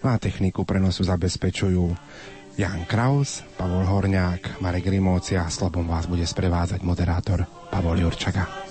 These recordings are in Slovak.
No a techniku prenosu zabezpečujú Jan Kraus, Pavol Horňák, Marek Rimócia a slobom vás bude sprevádzať moderátor Pavol Jurčaga.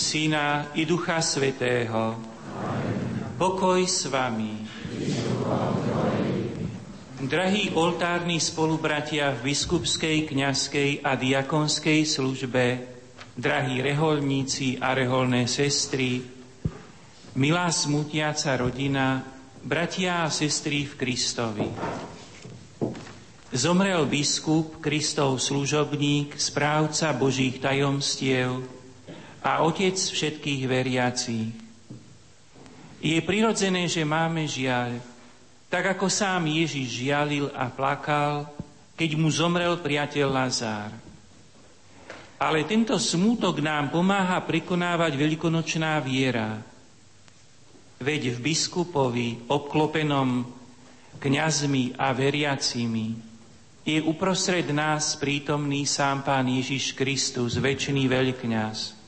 Syna i Ducha Svetého. Pokoj s vami. Drahí oltárni spolubratia v biskupskej, kňazskej a diakonskej službe, drahí reholníci a reholné sestry, milá smutiaca rodina, bratia a sestry v Kristovi. Zomrel biskup, Kristov služobník, správca Božích tajomstiev, a Otec všetkých veriacich. Je prirodzené, že máme žiaľ, tak ako sám Ježiš žialil a plakal, keď mu zomrel priateľ Lazár. Ale tento smútok nám pomáha prekonávať veľkonočná viera. Veď v biskupovi, obklopenom kňazmi a veriacimi, je uprostred nás prítomný sám Pán Ježiš Kristus, väčší veľkňaz.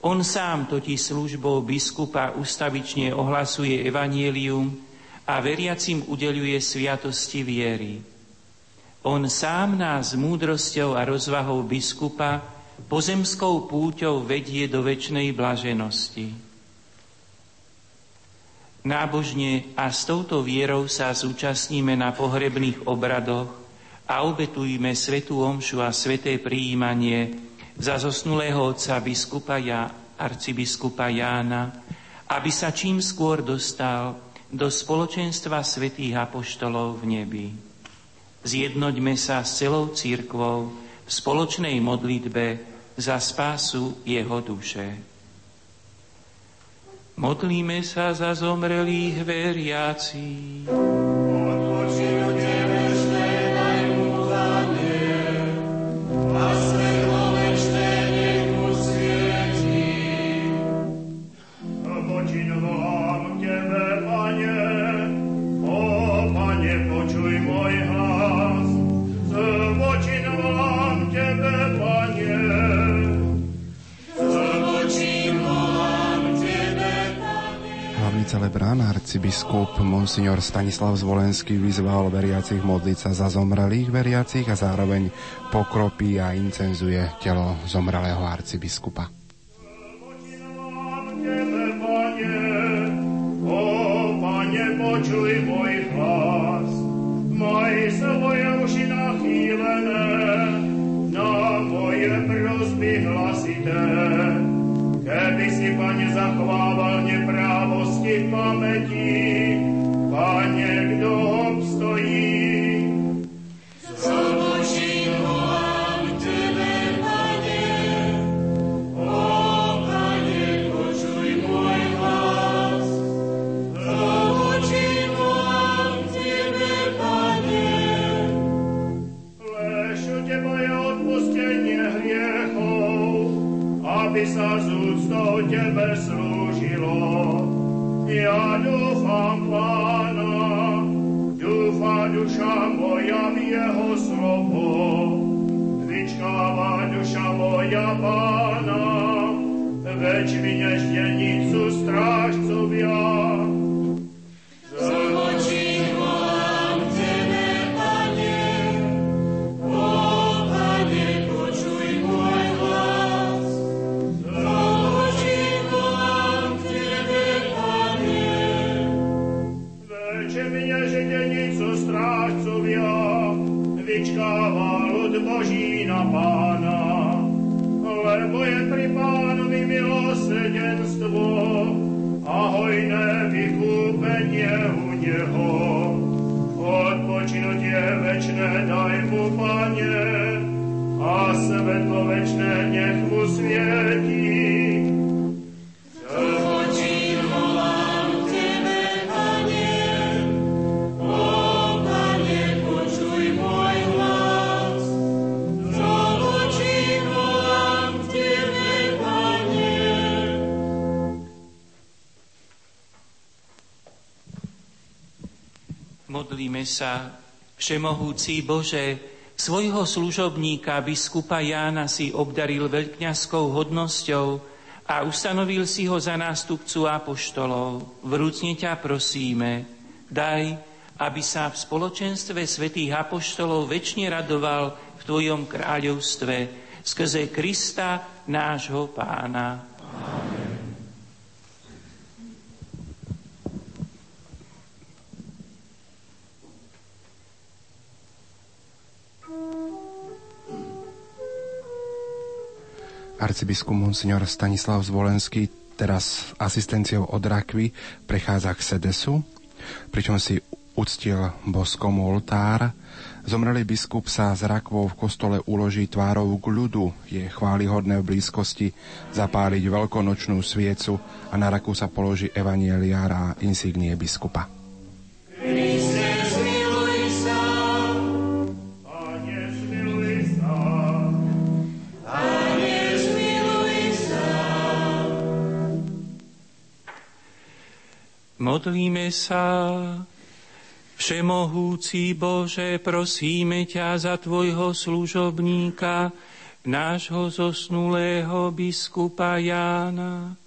On sám totiž službou biskupa ustavične ohlasuje evanielium a veriacim udeluje sviatosti viery. On sám nás múdrosťou a rozvahou biskupa pozemskou púťou vedie do väčšnej blaženosti. Nábožne a s touto vierou sa zúčastníme na pohrebných obradoch a obetujme svetú omšu a sveté prijímanie za zosnulého otca biskupa ja, arcibiskupa Jána, aby sa čím skôr dostal do spoločenstva svätých apoštolov v nebi. Zjednoďme sa s celou církvou v spoločnej modlitbe za spásu jeho duše. Modlíme sa za zomrelých veriacich. Celebrán arcibiskup Monsignor Stanislav Zvolenský vyzval veriacich modliť sa za zomrelých veriacich a zároveň pokropí a incenzuje telo zomrelého arcibiskupa. počuj moje prosby hlasité. Keby si, Pane, zachovával neprávosti pamäti, Modlíme sa, Všemohúci Bože, svojho služobníka biskupa Jána si obdaril veľkňazskou hodnosťou a ustanovil si ho za nástupcu apoštolov. Vrúcne ťa prosíme, daj, aby sa v spoločenstve svätých apoštolov väčšine radoval v Tvojom kráľovstve skrze Krista, nášho pána. Arcibiskup Monsignor Stanislav Zvolenský teraz asistenciou od Rakvy prechádza k Sedesu, pričom si uctil boskom oltár. Zomrelý biskup sa z rakvou v kostole uloží tvárou k ľudu. Je chválihodné v blízkosti zapáliť veľkonočnú sviecu a na raku sa položí evanieliár a insignie biskupa. Modlíme sa. Všemohúci Bože, prosíme ťa za Tvojho služobníka, nášho zosnulého biskupa Jána.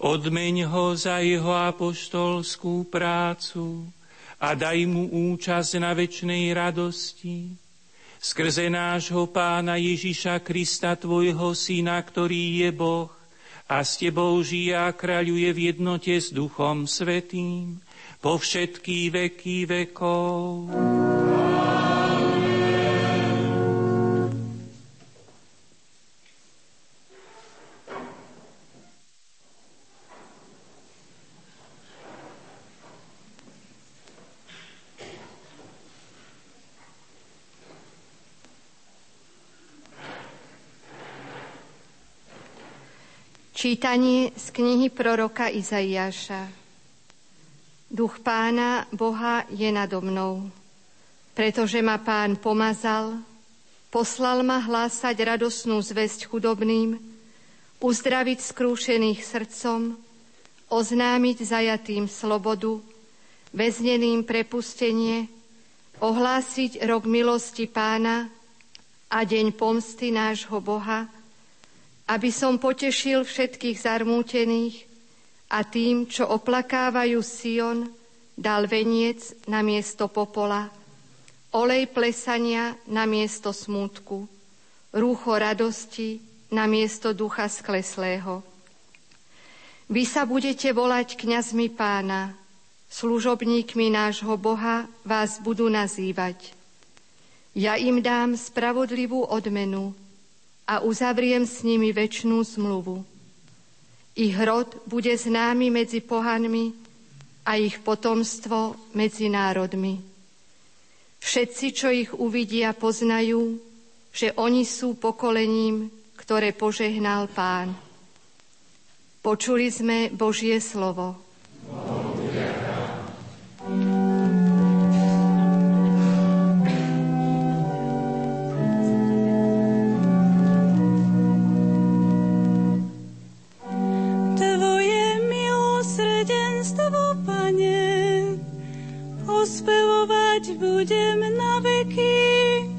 Odmeň ho za jeho apoštolskú prácu a daj mu účasť na väčšnej radosti. Skrze nášho pána Ježiša Krista, Tvojho syna, ktorý je Boh, a s Tebou žije a kráľuje v jednote s Duchom Svetým po všetky veky vekov. Čítanie z knihy proroka Izaiáša. Duch pána Boha je nado mnou, pretože ma pán pomazal, poslal ma hlásať radosnú zväzť chudobným, uzdraviť skrúšených srdcom, oznámiť zajatým slobodu, väzneným prepustenie, ohlásiť rok milosti pána a deň pomsty nášho Boha – aby som potešil všetkých zarmútených a tým, čo oplakávajú Sion, dal veniec na miesto popola, olej plesania na miesto smútku, rúcho radosti na miesto ducha skleslého. Vy sa budete volať kňazmi pána, služobníkmi nášho Boha vás budú nazývať. Ja im dám spravodlivú odmenu, a uzavriem s nimi väčšnú zmluvu. Ich rod bude známy medzi pohanmi a ich potomstvo medzi národmi. Všetci, čo ich uvidia, poznajú, že oni sú pokolením, ktoré požehnal Pán. Počuli sme Božie slovo. Budem na veky.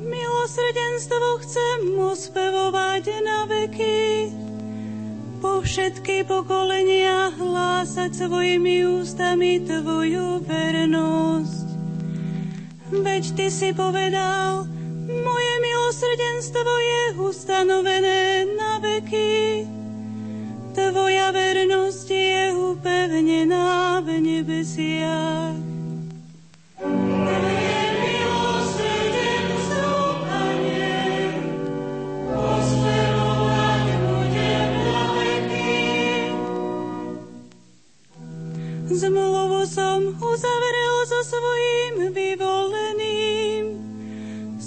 Milosrdenstvo chcem uspevovať na veky. Po všetky pokolenia hlásať svojimi ústami Tvoju vernosť. Veď Ty si povedal, moje milosrdenstvo je ustanovené na veky. Tvoja vernosť je upevnená v nebesiach. Zmluvu som uzavrel so svojím vyvoleným,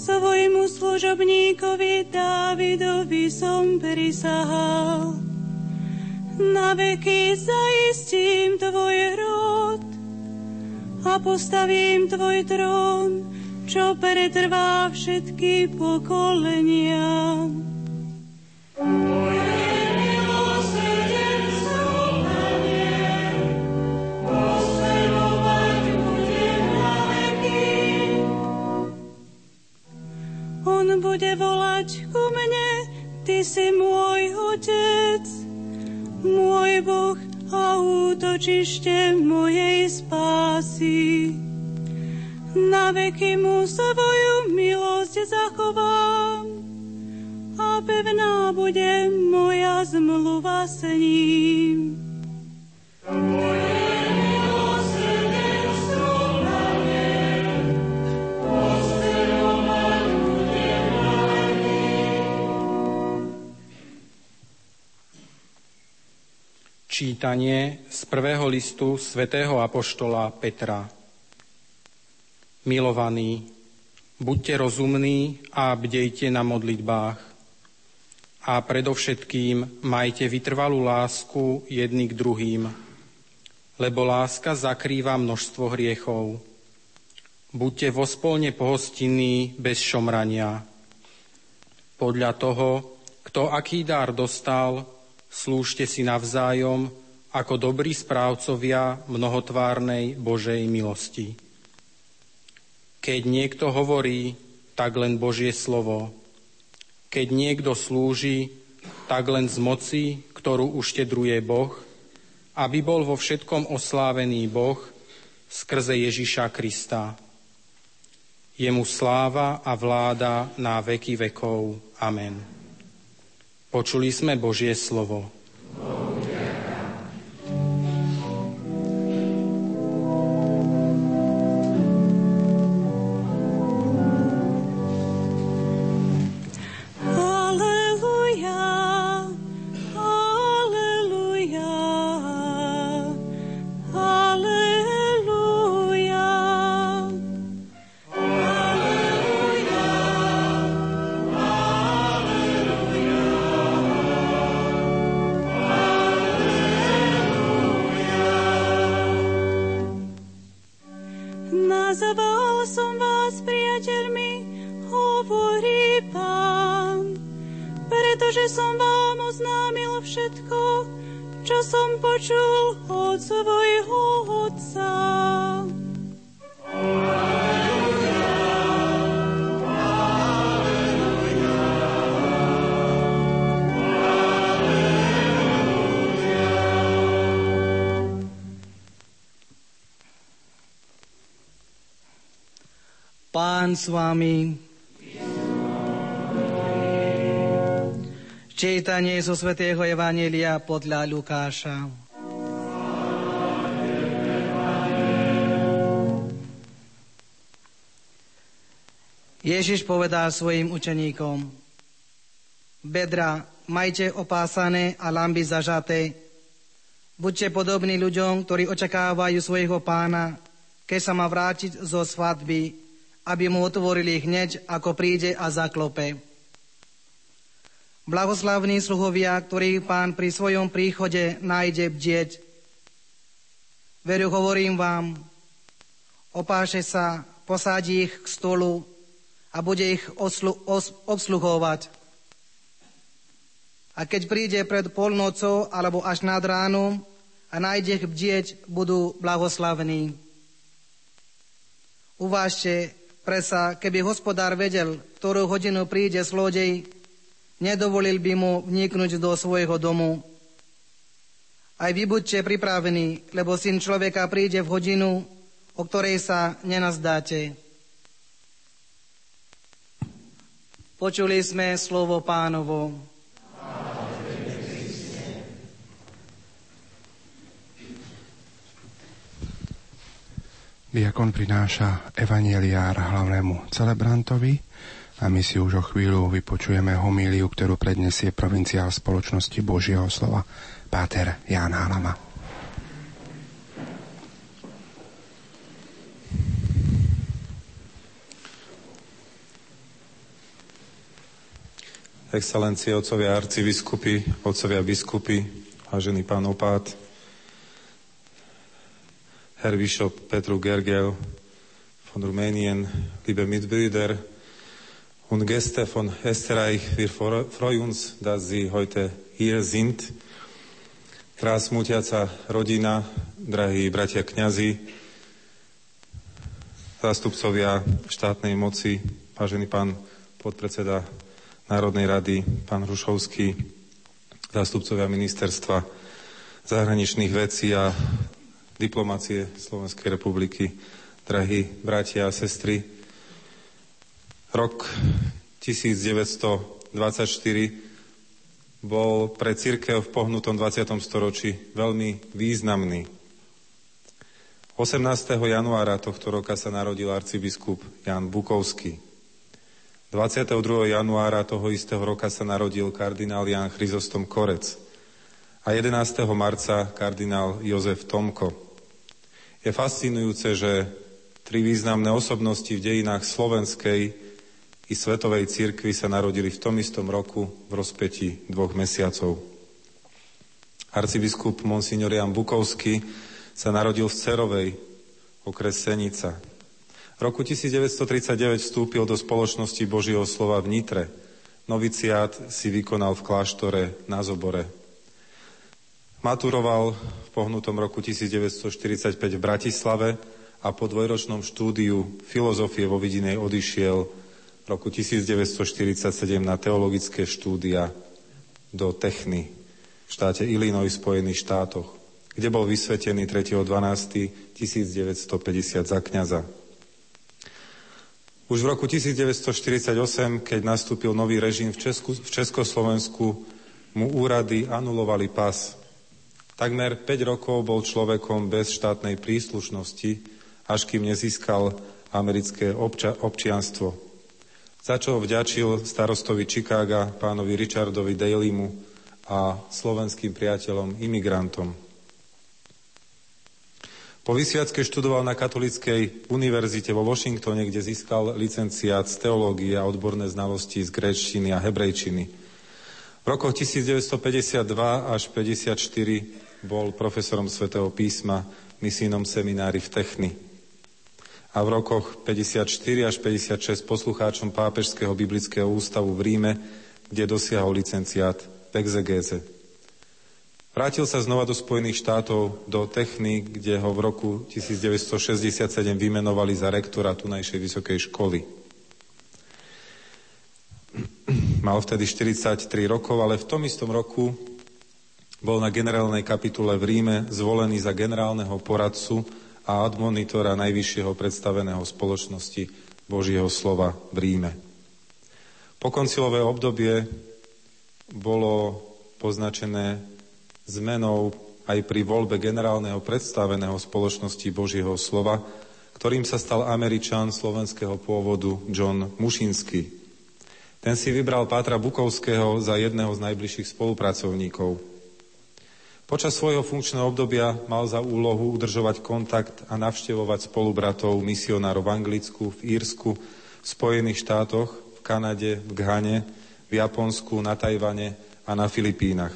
svojmu služobníkovi Dávidovi som prisahal. Na veky zaistím tvoj rod a postavím tvoj trón, čo pretrvá všetky pokolenia. Bude volať ku mne, Ty si môj Otec, môj Boh a útočište mojej spásy. Na veky mu svoju milosť zachovám a pevná bude moja zmluva s ním. Čítanie z prvého listu svätého Apoštola Petra. Milovaní, buďte rozumní a bdejte na modlitbách. A predovšetkým majte vytrvalú lásku jedný k druhým, lebo láska zakrýva množstvo hriechov. Buďte vospolne pohostinní bez šomrania. Podľa toho, kto aký dar dostal, slúžte si navzájom ako dobrí správcovia mnohotvárnej Božej milosti. Keď niekto hovorí, tak len Božie slovo. Keď niekto slúži, tak len z moci, ktorú uštedruje Boh, aby bol vo všetkom oslávený Boh skrze Ježiša Krista. Jemu sláva a vláda na veky vekov. Amen. Počuli sme Božie slovo. Pán Čítanie zo svätého Evanelia podľa Lukáša. Ježiš povedal svojim učeníkom, bedra majte opásané a lamby zažaté, buďte podobní ľuďom, ktorí očakávajú svojho pána, keď sa má vrátiť zo svadby aby mu otvorili hneď, ako príde a zaklope. Blahoslavní sluhovia, ktorých pán pri svojom príchode nájde bdieť. Veru hovorím vám, opáše sa, posadí ich k stolu a bude ich oslu- os- obsluhovať. A keď príde pred polnocou alebo až nad ránom a nájde ich bdieť, budú blahoslavní. Uvážte, Presa, keby hospodár vedel, ktorú hodinu príde zlodej, nedovolil by mu vniknúť do svojho domu. Aj vy buďte pripravení, lebo syn človeka príde v hodinu, o ktorej sa nenazdáte. Počuli sme slovo pánovo. Diakon prináša evanieliár hlavnému celebrantovi a my si už o chvíľu vypočujeme homíliu, ktorú predniesie provinciál spoločnosti Božieho slova Páter Ján Halama. Excelencie, otcovia arcibiskupy, otcovia biskupy, vážený pán opát, Herr Bischof Petru Gergel von Rumänien, liebe Mitbrüder und Gäste von Österreich, wir freuen uns, dass Sie heute hier sind. Krásmutiaca rodina, drahí bratia kňazi, zástupcovia štátnej moci, vážený pán podpredseda Národnej rady, pán Rušovský, zástupcovia ministerstva zahraničných vecí a diplomácie Slovenskej republiky, drahí bratia a sestry. Rok 1924 bol pre církev v pohnutom 20. storočí veľmi významný. 18. januára tohto roka sa narodil arcibiskup Jan Bukovský. 22. januára toho istého roka sa narodil kardinál Jan Chryzostom Korec a 11. marca kardinál Jozef Tomko. Je fascinujúce, že tri významné osobnosti v dejinách slovenskej i svetovej cirkvi sa narodili v tom istom roku v rozpeti dvoch mesiacov. Arcibiskup Monsignor Jan Bukovský sa narodil v Cerovej, okres Senica. V roku 1939 vstúpil do spoločnosti Božieho slova v Nitre. Noviciát si vykonal v kláštore na Zobore Maturoval v pohnutom roku 1945 v Bratislave a po dvojročnom štúdiu filozofie vo Vidinej odišiel roku 1947 na teologické štúdia do Techny v štáte Illinois v Spojených štátoch, kde bol vysvetený 3.12.1950 za kniaza. Už v roku 1948, keď nastúpil nový režim v, Česku, v Československu, mu úrady anulovali pas Takmer 5 rokov bol človekom bez štátnej príslušnosti, až kým nezískal americké obča- občianstvo. Za čo vďačil starostovi Chicaga, pánovi Richardovi Dalymu a slovenským priateľom, imigrantom. Po vysviacke študoval na Katolíckej univerzite vo Washingtone, kde získal licenciát z teológie a odborné znalosti z gréčtiny a hebrejčiny. V rokoch 1952 až 1954 bol profesorom svätého písma misijnom seminári v Techni. A v rokoch 54 až 56 poslucháčom Pápežského biblického ústavu v Ríme, kde dosiahol licenciát v exegéze. Vrátil sa znova do Spojených štátov, do Techny, kde ho v roku 1967 vymenovali za rektora tunajšej vysokej školy. Mal vtedy 43 rokov, ale v tom istom roku bol na generálnej kapitule v Ríme zvolený za generálneho poradcu a admonitora najvyššieho predstaveného spoločnosti Božieho slova v Ríme. Pokoncilové obdobie bolo poznačené zmenou aj pri voľbe generálneho predstaveného spoločnosti Božieho slova, ktorým sa stal Američan slovenského pôvodu John Mušinsky. Ten si vybral Pátra Bukovského za jedného z najbližších spolupracovníkov. Počas svojho funkčného obdobia mal za úlohu udržovať kontakt a navštevovať spolubratov misionárov v Anglicku, v Írsku, v Spojených štátoch, v Kanade, v Ghane, v Japonsku, na Tajvane a na Filipínach.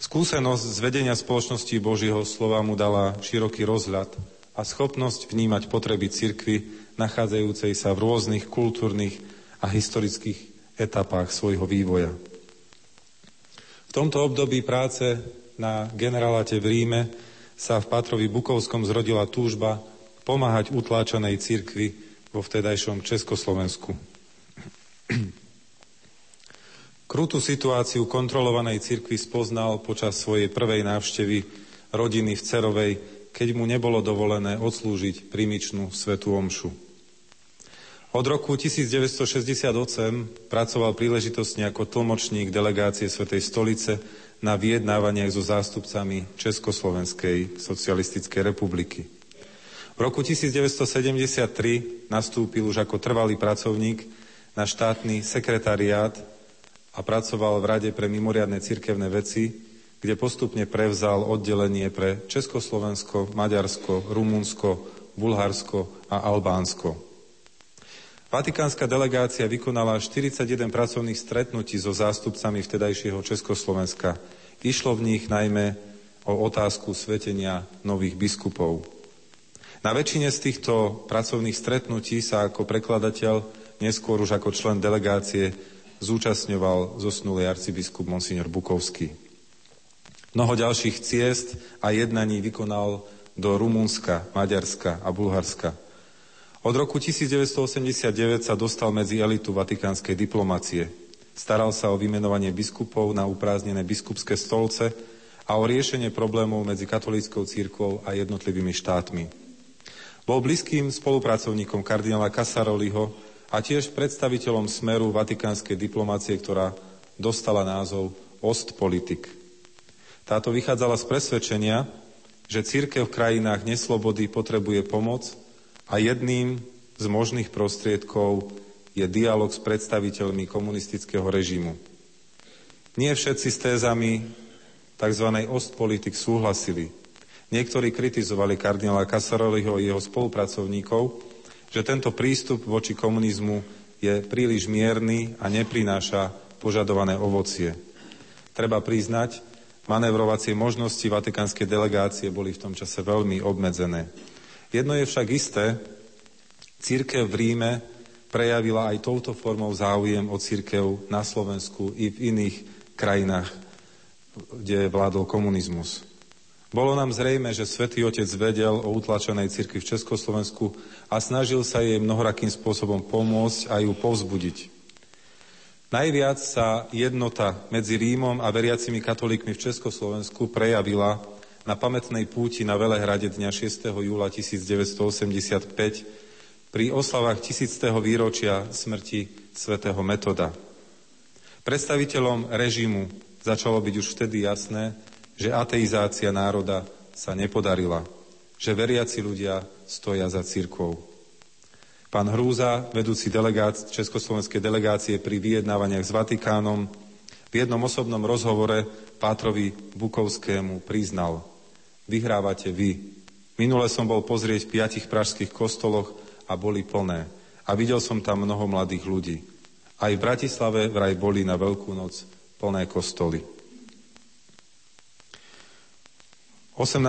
Skúsenosť z vedenia spoločnosti Božieho slova mu dala široký rozhľad a schopnosť vnímať potreby cirkvy, nachádzajúcej sa v rôznych kultúrnych a historických etapách svojho vývoja tomto období práce na generálate v Ríme sa v Patrovi Bukovskom zrodila túžba pomáhať utláčanej cirkvi vo vtedajšom Československu. Krutú situáciu kontrolovanej cirkvi spoznal počas svojej prvej návštevy rodiny v Cerovej, keď mu nebolo dovolené odslúžiť primičnú svetú omšu. Od roku 1968 pracoval príležitostne ako tlmočník delegácie Svetej stolice na vyjednávaniach so zástupcami Československej socialistickej republiky. V roku 1973 nastúpil už ako trvalý pracovník na štátny sekretariát a pracoval v Rade pre mimoriadne cirkevné veci, kde postupne prevzal oddelenie pre Československo, Maďarsko, Rumunsko, Bulharsko a Albánsko. Vatikánska delegácia vykonala 41 pracovných stretnutí so zástupcami vtedajšieho Československa. Išlo v nich najmä o otázku svetenia nových biskupov. Na väčšine z týchto pracovných stretnutí sa ako prekladateľ, neskôr už ako člen delegácie, zúčastňoval zosnulý arcibiskup Monsignor Bukovský. Mnoho ďalších ciest a jednaní vykonal do Rumunska, Maďarska a Bulharska – od roku 1989 sa dostal medzi elitu vatikánskej diplomacie. Staral sa o vymenovanie biskupov na uprázdnené biskupské stolce a o riešenie problémov medzi katolíckou církvou a jednotlivými štátmi. Bol blízkym spolupracovníkom kardinála Casaroliho a tiež predstaviteľom smeru vatikánskej diplomácie, ktorá dostala názov Ostpolitik. Táto vychádzala z presvedčenia, že církev v krajinách neslobody potrebuje pomoc a jedným z možných prostriedkov je dialog s predstaviteľmi komunistického režimu. Nie všetci s tézami tzv. ostpolitik súhlasili. Niektorí kritizovali kardinála Casaroliho a jeho spolupracovníkov, že tento prístup voči komunizmu je príliš mierny a neprináša požadované ovocie. Treba priznať, manevrovacie možnosti vatikánskej delegácie boli v tom čase veľmi obmedzené. Jedno je však isté, církev v Ríme prejavila aj touto formou záujem o církev na Slovensku i v iných krajinách, kde vládol komunizmus. Bolo nám zrejme, že svätý Otec vedel o utlačenej cirkvi v Československu a snažil sa jej mnohorakým spôsobom pomôcť a ju povzbudiť. Najviac sa jednota medzi Rímom a veriacimi katolíkmi v Československu prejavila na pamätnej púti na Velehrade dňa 6. júla 1985 pri oslavách tisíctého výročia smrti svätého Metoda. Predstaviteľom režimu začalo byť už vtedy jasné, že ateizácia národa sa nepodarila, že veriaci ľudia stoja za církvou. Pán Hrúza, vedúci delegát, Československej delegácie pri vyjednávaniach s Vatikánom, v jednom osobnom rozhovore Pátrovi Bukovskému priznal – vyhrávate vy. Minule som bol pozrieť v piatich pražských kostoloch a boli plné. A videl som tam mnoho mladých ľudí. Aj v Bratislave vraj boli na Veľkú noc plné kostoly. 18.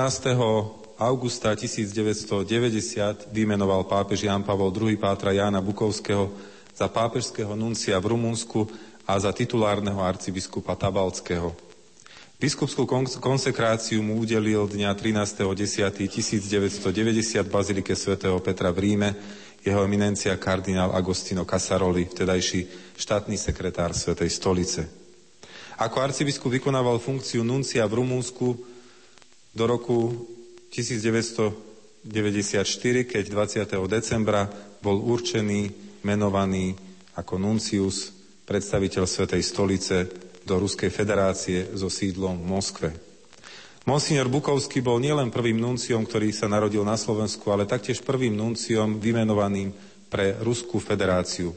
augusta 1990 vymenoval pápež Jan Pavol II pátra Jána Bukovského za pápežského nuncia v Rumunsku a za titulárneho arcibiskupa Tabalckého. Biskupskú konsekráciu mu udelil dňa 13.10.1990 v Bazilike svätého Petra v Ríme jeho eminencia kardinál Agostino Casaroli, vtedajší štátny sekretár Svetej stolice. Ako arcibiskup vykonával funkciu nuncia v Rumúnsku do roku 1994, keď 20. decembra bol určený, menovaný ako nuncius, predstaviteľ Svetej stolice do Ruskej federácie so sídlom v Moskve. Monsignor Bukovský bol nielen prvým nunciom, ktorý sa narodil na Slovensku, ale taktiež prvým nunciom vymenovaným pre Ruskú federáciu.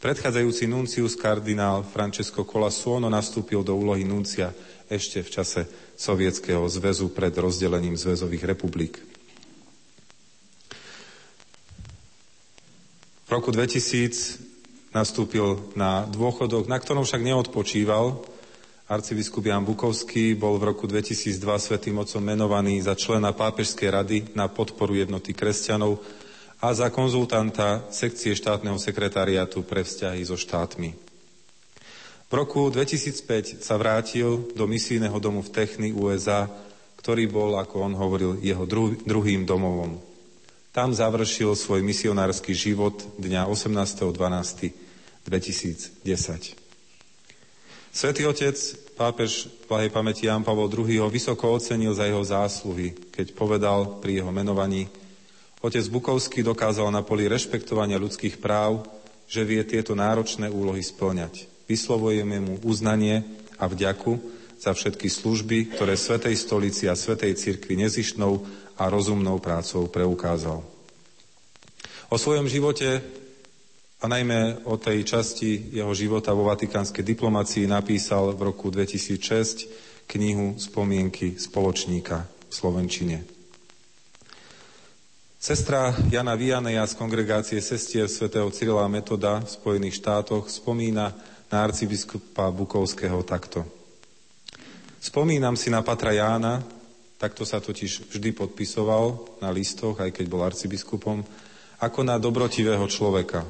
Predchádzajúci nuncius kardinál Francesco Colasuono nastúpil do úlohy nuncia ešte v čase Sovietskeho zväzu pred rozdelením zväzových republik. V roku 2000 nastúpil na dôchodok, na ktorom však neodpočíval. Arcibiskup Jan Bukovský bol v roku 2002 svetým mocom menovaný za člena Pápežskej rady na podporu jednoty kresťanov a za konzultanta sekcie štátneho sekretariátu pre vzťahy so štátmi. V roku 2005 sa vrátil do misijného domu v Techny USA, ktorý bol, ako on hovoril, jeho druhým domovom. Tam završil svoj misionársky život dňa 18.12.2010. Svetý otec, pápež Blahej pamäti Jan Pavol II. ho vysoko ocenil za jeho zásluhy, keď povedal pri jeho menovaní Otec Bukovský dokázal na poli rešpektovania ľudských práv, že vie tieto náročné úlohy splňať. Vyslovujeme mu uznanie a vďaku za všetky služby, ktoré Svetej stolici a Svetej cirkvi nezišnou a rozumnou prácou preukázal. O svojom živote a najmä o tej časti jeho života vo vatikánskej diplomácii napísal v roku 2006 knihu Spomienky spoločníka v Slovenčine. Sestra Jana Vianeja z kongregácie sestier svätého Cyrila Metoda v Spojených štátoch spomína na arcibiskupa Bukovského takto. Spomínam si na Patra Jána, takto sa totiž vždy podpisoval na listoch, aj keď bol arcibiskupom, ako na dobrotivého človeka.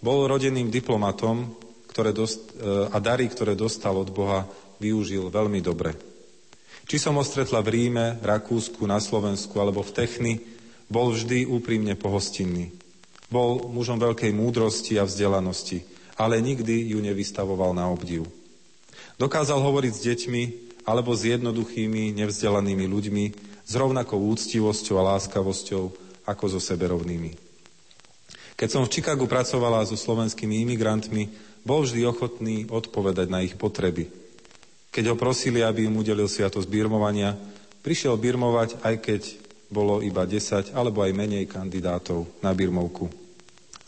Bol rodeným diplomatom ktoré dost, e, a dary, ktoré dostal od Boha, využil veľmi dobre. Či som ho stretla v Ríme, Rakúsku, na Slovensku alebo v Techni, bol vždy úprimne pohostinný. Bol mužom veľkej múdrosti a vzdelanosti, ale nikdy ju nevystavoval na obdiv. Dokázal hovoriť s deťmi alebo s jednoduchými, nevzdelanými ľuďmi s rovnakou úctivosťou a láskavosťou ako so seberovnými. Keď som v Chicagu pracovala so slovenskými imigrantmi, bol vždy ochotný odpovedať na ich potreby. Keď ho prosili, aby im udelil sviatosť birmovania, prišiel birmovať, aj keď bolo iba 10 alebo aj menej kandidátov na birmovku.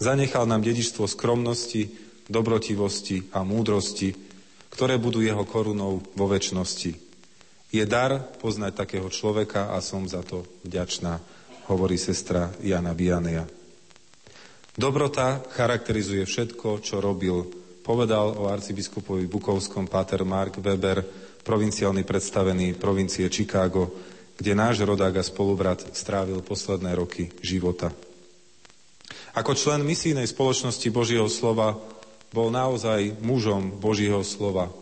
Zanechal nám dedičstvo skromnosti, dobrotivosti a múdrosti, ktoré budú jeho korunou vo väčšnosti. Je dar poznať takého človeka a som za to vďačná, hovorí sestra Jana Vianea. Dobrota charakterizuje všetko, čo robil, povedal o arcibiskupovi Bukovskom Pater Mark Weber, provinciálny predstavený provincie Chicago, kde náš rodák a spolubrat strávil posledné roky života. Ako člen misijnej spoločnosti Božieho slova bol naozaj mužom Božieho slova.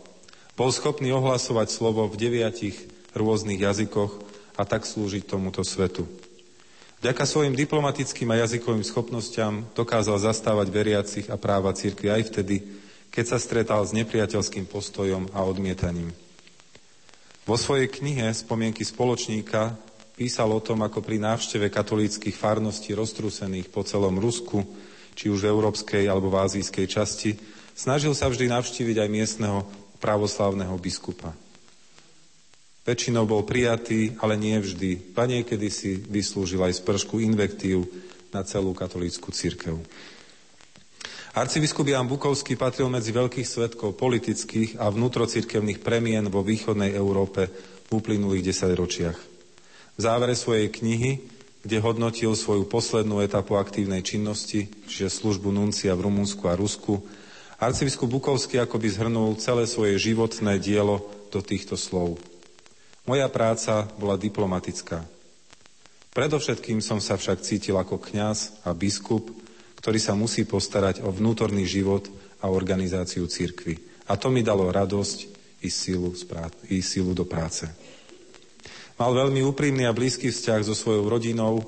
Bol schopný ohlasovať slovo v deviatich rôznych jazykoch a tak slúžiť tomuto svetu. Vďaka svojim diplomatickým a jazykovým schopnosťam dokázal zastávať veriacich a práva církvy aj vtedy, keď sa stretal s nepriateľským postojom a odmietaním. Vo svojej knihe Spomienky spoločníka písal o tom, ako pri návšteve katolíckých farností roztrúsených po celom Rusku, či už v európskej alebo v azijskej časti, snažil sa vždy navštíviť aj miestneho pravoslavného biskupa. Väčšinou bol prijatý, ale nie vždy. A niekedy si vyslúžil aj spršku invektív na celú katolícku církev. Arcibiskup Jan Bukovský patril medzi veľkých svetkov politických a vnútrocirkevných premien vo východnej Európe v uplynulých desaťročiach. V závere svojej knihy, kde hodnotil svoju poslednú etapu aktívnej činnosti, čiže službu nuncia v Rumunsku a Rusku, arcibiskup Bukovský akoby zhrnul celé svoje životné dielo do týchto slov. Moja práca bola diplomatická. Predovšetkým som sa však cítil ako kňaz a biskup, ktorý sa musí postarať o vnútorný život a organizáciu cirkvy. A to mi dalo radosť i silu, i silu do práce. Mal veľmi úprimný a blízky vzťah so svojou rodinou,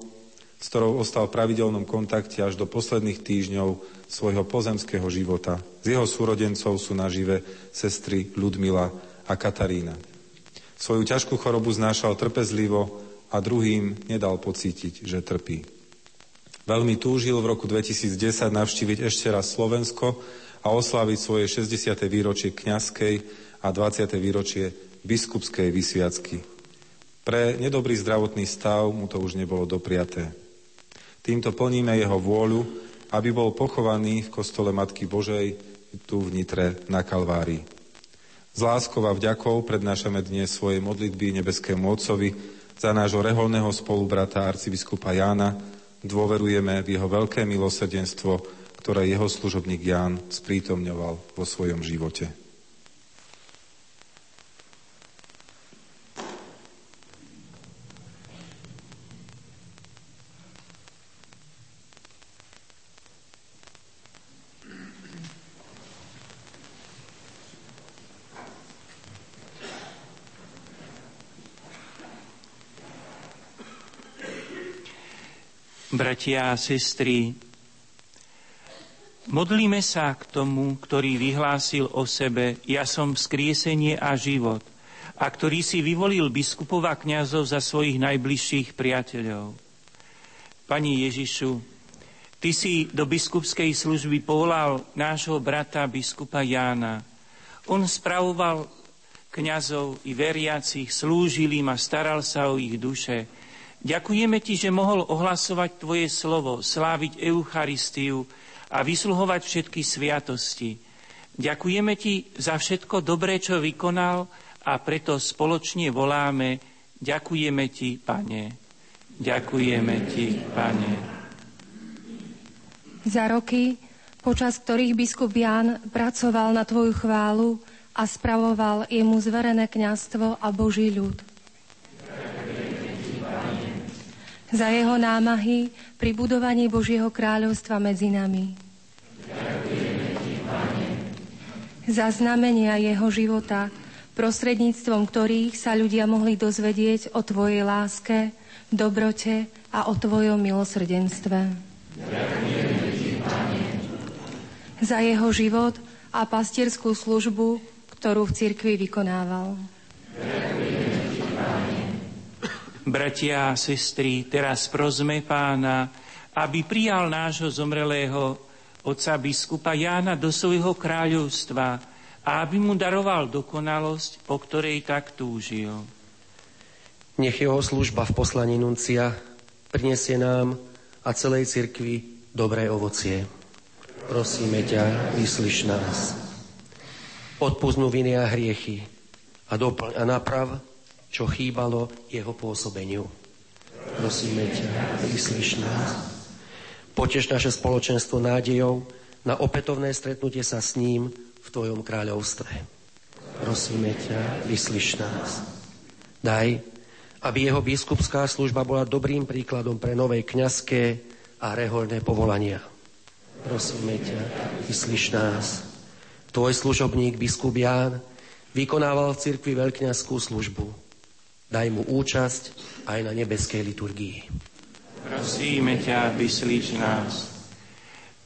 s ktorou ostal v pravidelnom kontakte až do posledných týždňov svojho pozemského života. Z jeho súrodencov sú nažive sestry Ludmila a Katarína. Svoju ťažkú chorobu znášal trpezlivo a druhým nedal pocítiť, že trpí. Veľmi túžil v roku 2010 navštíviť ešte raz Slovensko a osláviť svoje 60. výročie kňazskej a 20. výročie biskupskej vysviacky. Pre nedobrý zdravotný stav mu to už nebolo dopriaté. Týmto plníme jeho vôľu, aby bol pochovaný v kostole Matky Božej tu v Nitre na Kalvárii. Z láskou a vďakou prednášame dnes svoje modlitby nebeskému Otcovi za nášho reholného spolubrata arcibiskupa Jána, dôverujeme v jeho veľké milosrdenstvo, ktoré jeho služobník Ján sprítomňoval vo svojom živote. Bratia a sestry, modlíme sa k tomu, ktorý vyhlásil o sebe, ja som skriesenie a život, a ktorý si vyvolil biskupov a kniazov za svojich najbližších priateľov. Pani Ježišu, Ty si do biskupskej služby povolal nášho brata biskupa Jána. On spravoval kňazov i veriacich, slúžil im a staral sa o ich duše. Ďakujeme Ti, že mohol ohlasovať Tvoje slovo, sláviť Eucharistiu a vysluhovať všetky sviatosti. Ďakujeme Ti za všetko dobré, čo vykonal a preto spoločne voláme Ďakujeme Ti, Pane. Ďakujeme Ti, Pane. Za roky, počas ktorých biskup Jan pracoval na Tvoju chválu a spravoval jemu zverené kňazstvo a Boží ľud. Za jeho námahy pri budovaní Božieho kráľovstva medzi nami. Za znamenia jeho života, prostredníctvom ktorých sa ľudia mohli dozvedieť o Tvojej láske, dobrote a o Tvojom milosrdenstve. Za jeho život a pastierskú službu, ktorú v cirkvi vykonával. Bratia a sestry, teraz prosme pána, aby prijal nášho zomrelého otca biskupa Jána do svojho kráľovstva a aby mu daroval dokonalosť, po ktorej tak túžil. Nech jeho služba v poslaní nuncia prinesie nám a celej cirkvi dobré ovocie. Prosíme ťa, vyslyš nás. Odpúsť viny a hriechy a doplň a naprav, čo chýbalo jeho pôsobeniu. Prosíme ťa, vyslyš nás. Poteš naše spoločenstvo nádejou na opätovné stretnutie sa s ním v Tvojom kráľovstve. Prosíme ťa, vyslyš nás. Daj, aby jeho biskupská služba bola dobrým príkladom pre nové kňazské a reholné povolania prosíme ťa, vyslíš nás. Tvoj služobník, biskup Ján, vykonával v cirkvi veľkňazskú službu. Daj mu účasť aj na nebeskej liturgii. Prosíme ťa, vyslíš nás.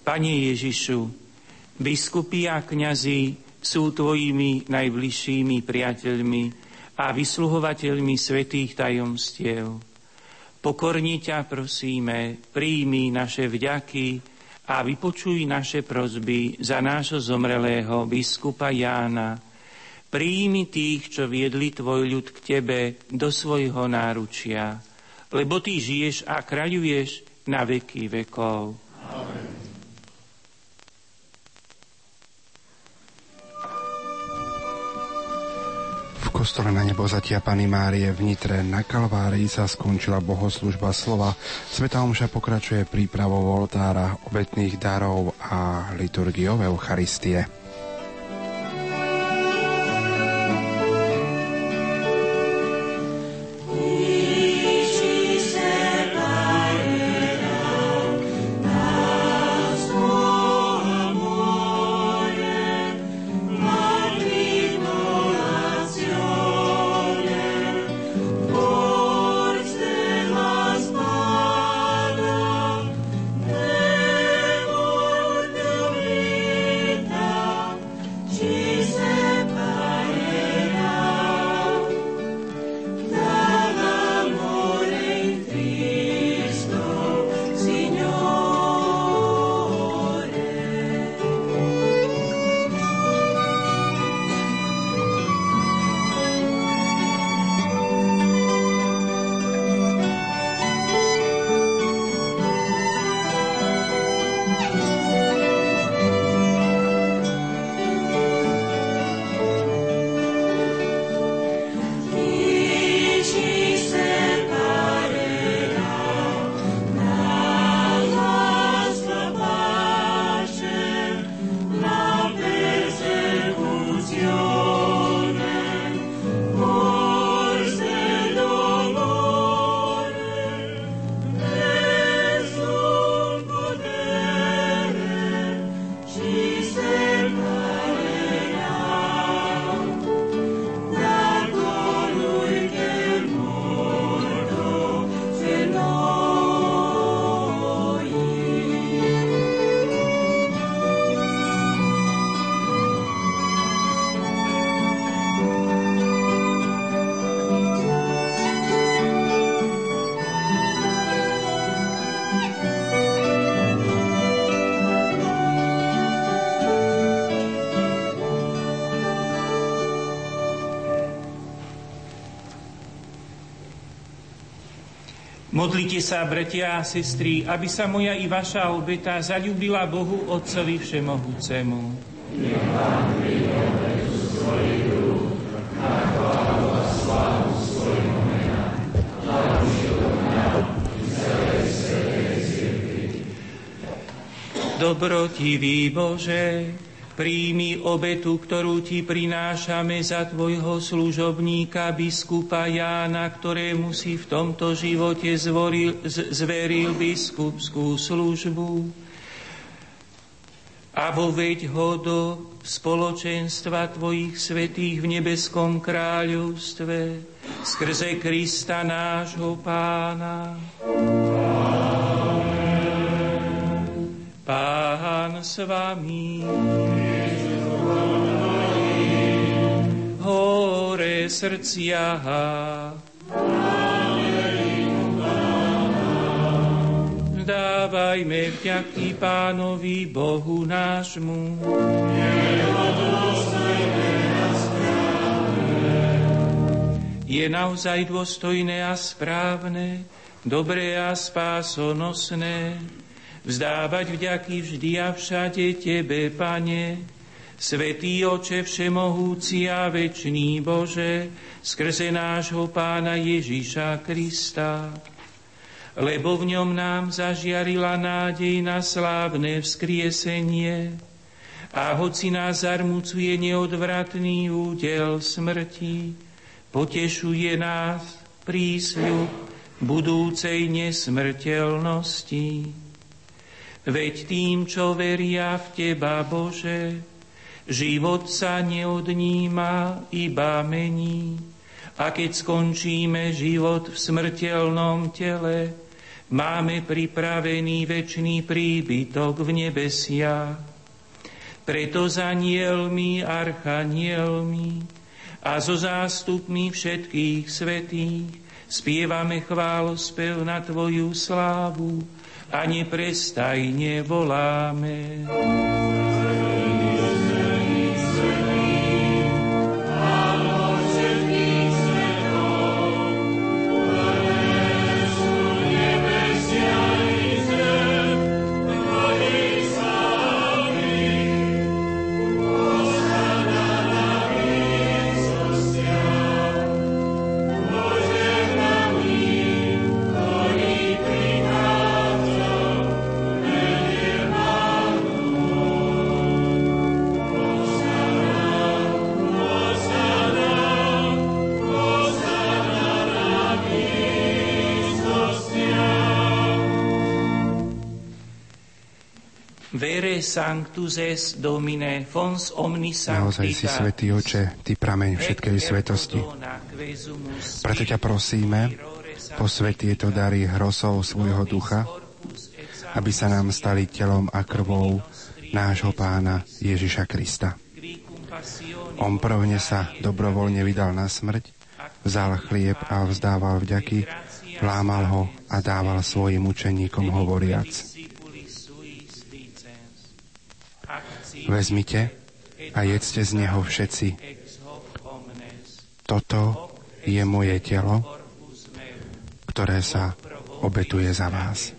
Pane Ježišu, biskupy a kňazi sú tvojimi najbližšími priateľmi a vysluhovateľmi svetých tajomstiev. Pokorni ťa prosíme, príjmi naše vďaky, a vypočuj naše prozby za nášho zomrelého biskupa Jána. Príjmi tých, čo viedli tvoj ľud k tebe do svojho náručia, lebo ty žiješ a kráľuješ na veky vekov. Amen. kostole na nebo zatia Pany Márie v Nitre na Kalvárii sa skončila bohoslužba slova. Sveta Omša pokračuje prípravou oltára, obetných darov a liturgiou Eucharistie. Modlite sa, bratia a sestry, aby sa moja i vaša obeta zalúbila Bohu Otcovi Všemohúcemu. Nech Pán Dobrotivý Bože, príjmi obetu, ktorú ti prinášame za tvojho služobníka biskupa Jána, ktorému si v tomto živote zvoril, zveril biskupskú službu. A voveď ho do spoločenstva tvojich svetých v nebeskom kráľovstve skrze Krista nášho pána. Pán s vami. Hore srdcia. Dávajme vďaky Pánovi Bohu nášmu. Je naozaj dôstojné a správne, dobré a spásonosné, vzdávať vďaky vždy a všade Tebe, Pane, Svetý Oče Všemohúci a Večný Bože, skrze nášho Pána Ježíša Krista, lebo v ňom nám zažiarila nádej na slávne vzkriesenie a hoci nás zarmucuje neodvratný údel smrti, potešuje nás prísľub budúcej nesmrteľnosti. Veď tým, čo veria v Teba, Bože, život sa neodníma, iba mení. A keď skončíme život v smrteľnom tele, máme pripravený väčší príbytok v nebesiach. Preto za nielmi, archanielmi a so zástupmi všetkých svetých spievame chválospev na Tvoju slávu, a neprestajne voláme. Sanctus est Domine, fons omni Naozaj si svetý oče, ty prameň všetkej svetosti. Preto ťa prosíme, posvet tieto dary hrosov svojho ducha, aby sa nám stali telom a krvou nášho pána Ježiša Krista. On prvne sa dobrovoľne vydal na smrť, vzal chlieb a vzdával vďaky, lámal ho a dával svojim učeníkom hovoriac. Vezmite a jedzte z neho všetci. Toto je moje telo, ktoré sa obetuje za vás.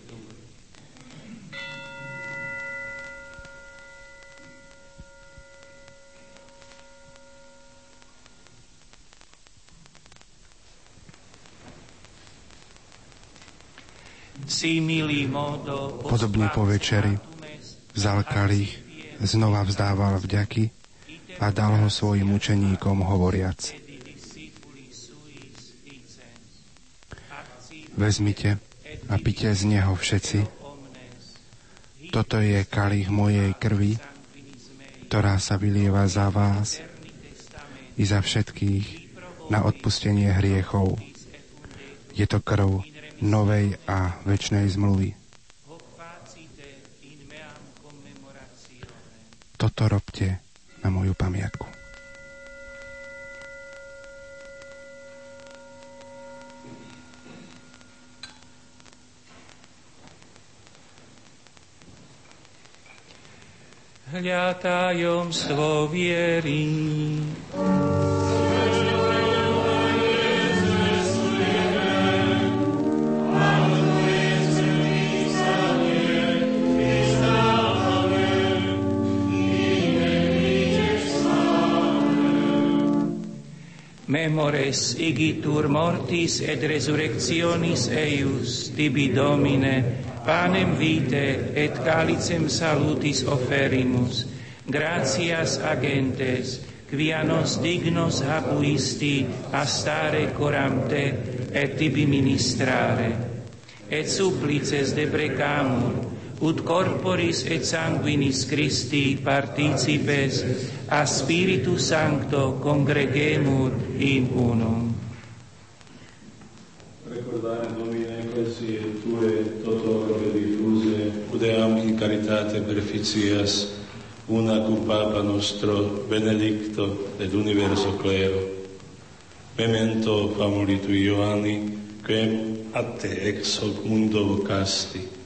Podobne po večeri vzal kalich znova vzdával vďaky a dal ho svojim učeníkom hovoriac. Vezmite a pite z neho všetci. Toto je kalich mojej krvi, ktorá sa vylieva za vás i za všetkých na odpustenie hriechov. Je to krv novej a väčšnej zmluvy. Toto robte na moju pamiatku. Hľa tajomstvo viery. Memores igitur mortis et resurrectionis eius, tibi domine, panem vite et calicem salutis oferimus, gratias agentes, quia nos dignos habuisti a stare coram te et tibi ministrare, et supplices deprecamur, ut corporis et sanguinis Christi participes a Spiritu Sancto congregemur in unum. Recordare Domine Ecclesiae Tue toto orbe diffuse, udeam in caritate beneficias, una cum Papa nostro benedicto ed universo clero. Memento famuli Tui Ioanni, quem a Te ex hoc mundo vocasti,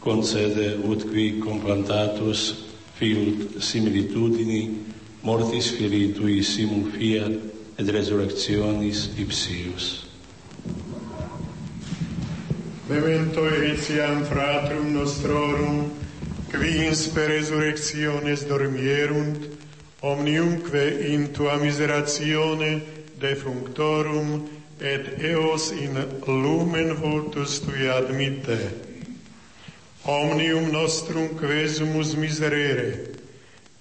concede ut qui complantatus filut similitudini mortis filii simul fiat et resurrectionis ipsius. Memento etiam fratrum nostrorum, qui in spe resurrectiones dormierunt, omniumque in tua miseratione defunctorum et eos in lumen voltus tui admitte omnium nostrum quesumus miserere,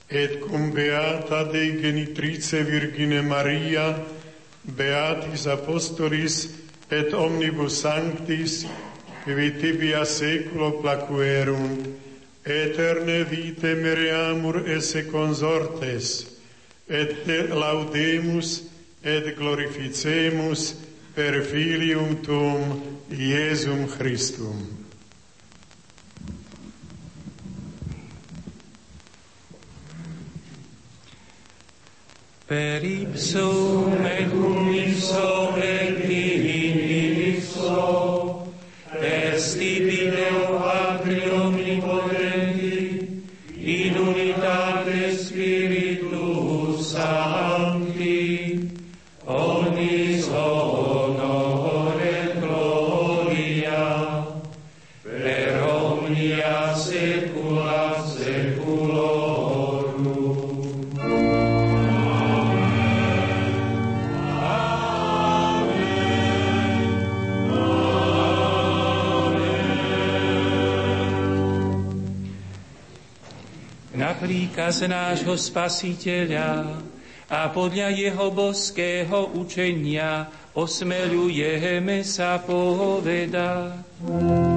et cum beata Dei genitrice Virgine Maria, beatis apostolis, et omnibus sanctis, qui tibia seculo placuerunt, eterne vite mereamur esse consortes, et te laudemus et glorificemus per filium tuum, Iesum Christum. Per ipsum et cum ipso et in ipso, per stipideo Patri príkaz nášho spasiteľa a podľa jeho boského učenia osmeľujeme sa povedať.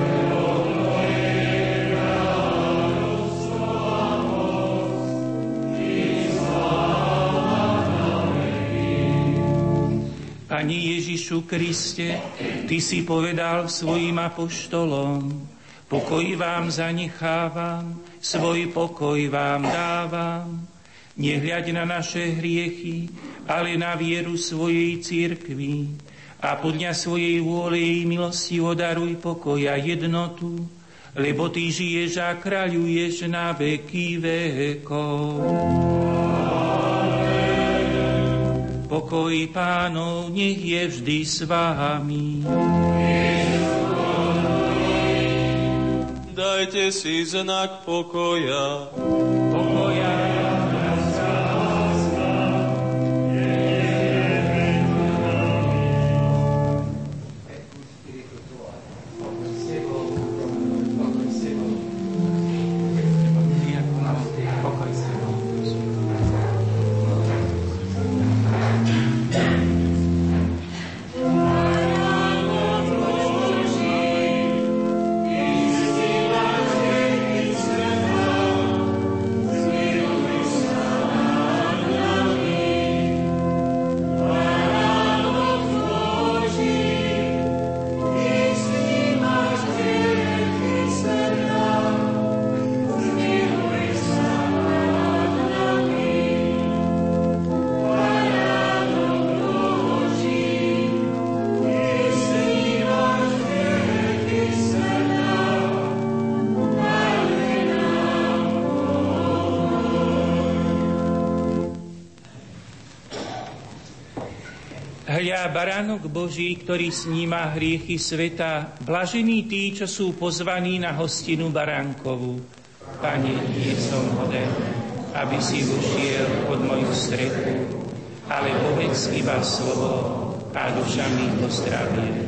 Pani Ježišu Kriste, Ty si povedal svojim apoštolom, pokoj vám zanechávam, svoj pokoj vám dávam. Nehľaď na naše hriechy, ale na vieru svojej církvy a podľa svojej vôle jej milosti odaruj pokoj a jednotu lebo Ty žiješ a kráľuješ na veky vekov. Pokoj pánov nech je vždy s vami. Dajte si znak pokoja. Pokoja baránok Boží, ktorý sníma hriechy sveta, blažení tí, čo sú pozvaní na hostinu baránkovú. Pane, nie som hoden, aby si ušiel pod moju strechu, ale povedz iba slovo a duša mi pozdravie.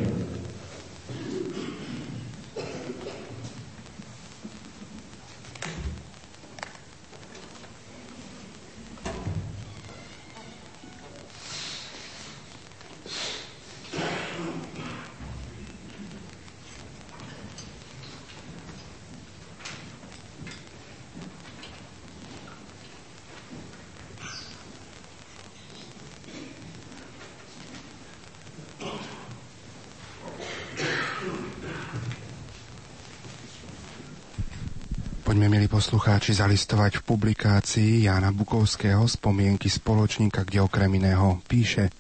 Poslucháči zalistovať v publikácii Jána Bukovského spomienky spoločníka, kde okrem iného píše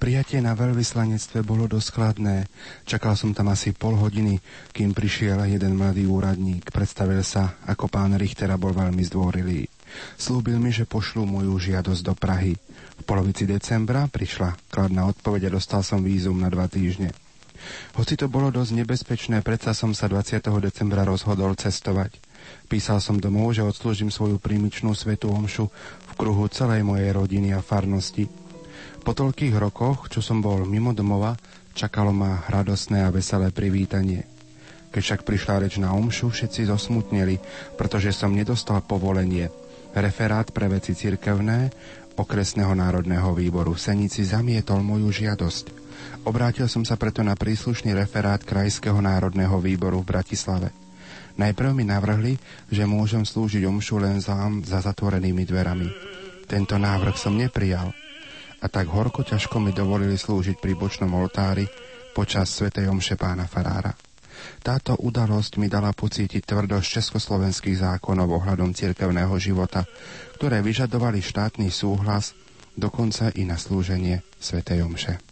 Prijatie na veľvyslanectve bolo dosť chladné. Čakal som tam asi pol hodiny, kým prišiel jeden mladý úradník. Predstavil sa, ako pán Richtera bol veľmi zdvorilý. Slúbil mi, že pošlú moju žiadosť do Prahy. V polovici decembra prišla kladná odpoveď a dostal som vízum na dva týždne. Hoci to bolo dosť nebezpečné, predsa som sa 20. decembra rozhodol cestovať. Písal som domov, že odslúžim svoju prímičnú svetú omšu v kruhu celej mojej rodiny a farnosti. Po toľkých rokoch, čo som bol mimo domova, čakalo ma radosné a veselé privítanie. Keď však prišla reč na omšu, všetci zosmutneli, pretože som nedostal povolenie. Referát pre veci cirkevné okresného národného výboru v Senici zamietol moju žiadosť. Obrátil som sa preto na príslušný referát Krajského národného výboru v Bratislave. Najprv mi navrhli, že môžem slúžiť omšu len sám za zatvorenými dverami. Tento návrh som neprijal a tak horko ťažko mi dovolili slúžiť pri bočnom oltári počas svätej omše pána Farára. Táto udalosť mi dala pocítiť tvrdosť československých zákonov ohľadom cirkevného života, ktoré vyžadovali štátny súhlas dokonca i na slúženie svätej omše.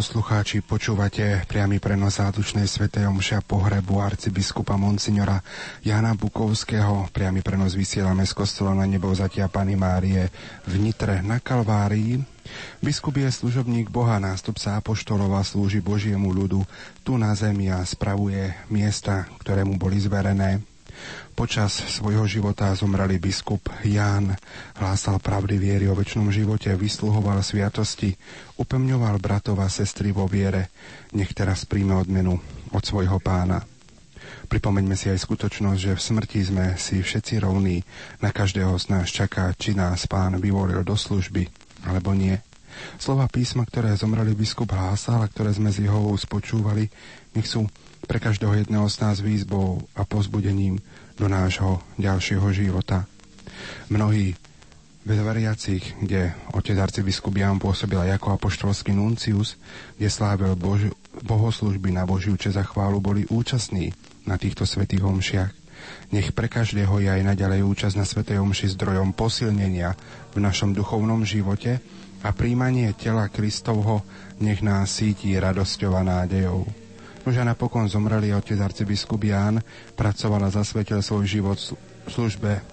Poslucháči, počúvate priamy prenos zádučnej svetej omšia pohrebu arcibiskupa Monsignora Jana Bukovského. Priamy prenos vysielame z kostola na nebo zatia Pany Márie v Nitre na Kalvárii. Biskup je služobník Boha, nástupca apoštolova, slúži Božiemu ľudu tu na zemi a spravuje miesta, ktoré mu boli zverené. Počas svojho života zomrali biskup Ján, hlásal pravdy viery o väčšnom živote, vysluhoval sviatosti, upevňoval bratov a sestry vo viere. Nech teraz príjme odmenu od svojho pána. Pripomeňme si aj skutočnosť, že v smrti sme si všetci rovní. Na každého z nás čaká, či nás pán vyvolil do služby, alebo nie. Slova písma, ktoré zomreli biskup hlásal a ktoré sme z jeho úst počúvali, nech sú pre každého jedného z nás výzbou a pozbudením do nášho ďalšieho života. Mnohí veriacich, kde otec arcibiskup Jan pôsobil aj ako apoštolský nuncius, kde slávil Bož- bohoslužby na Božiu čest a chválu, boli účastní na týchto svetých omšiach. Nech pre každého je aj naďalej účasť na Svetej Omši zdrojom posilnenia v našom duchovnom živote a príjmanie tela Kristovho nech nás síti radosťou a nádejou. A napokon zomreli otec arcibiskup Ján, pracoval a zasvetil svoj život v službe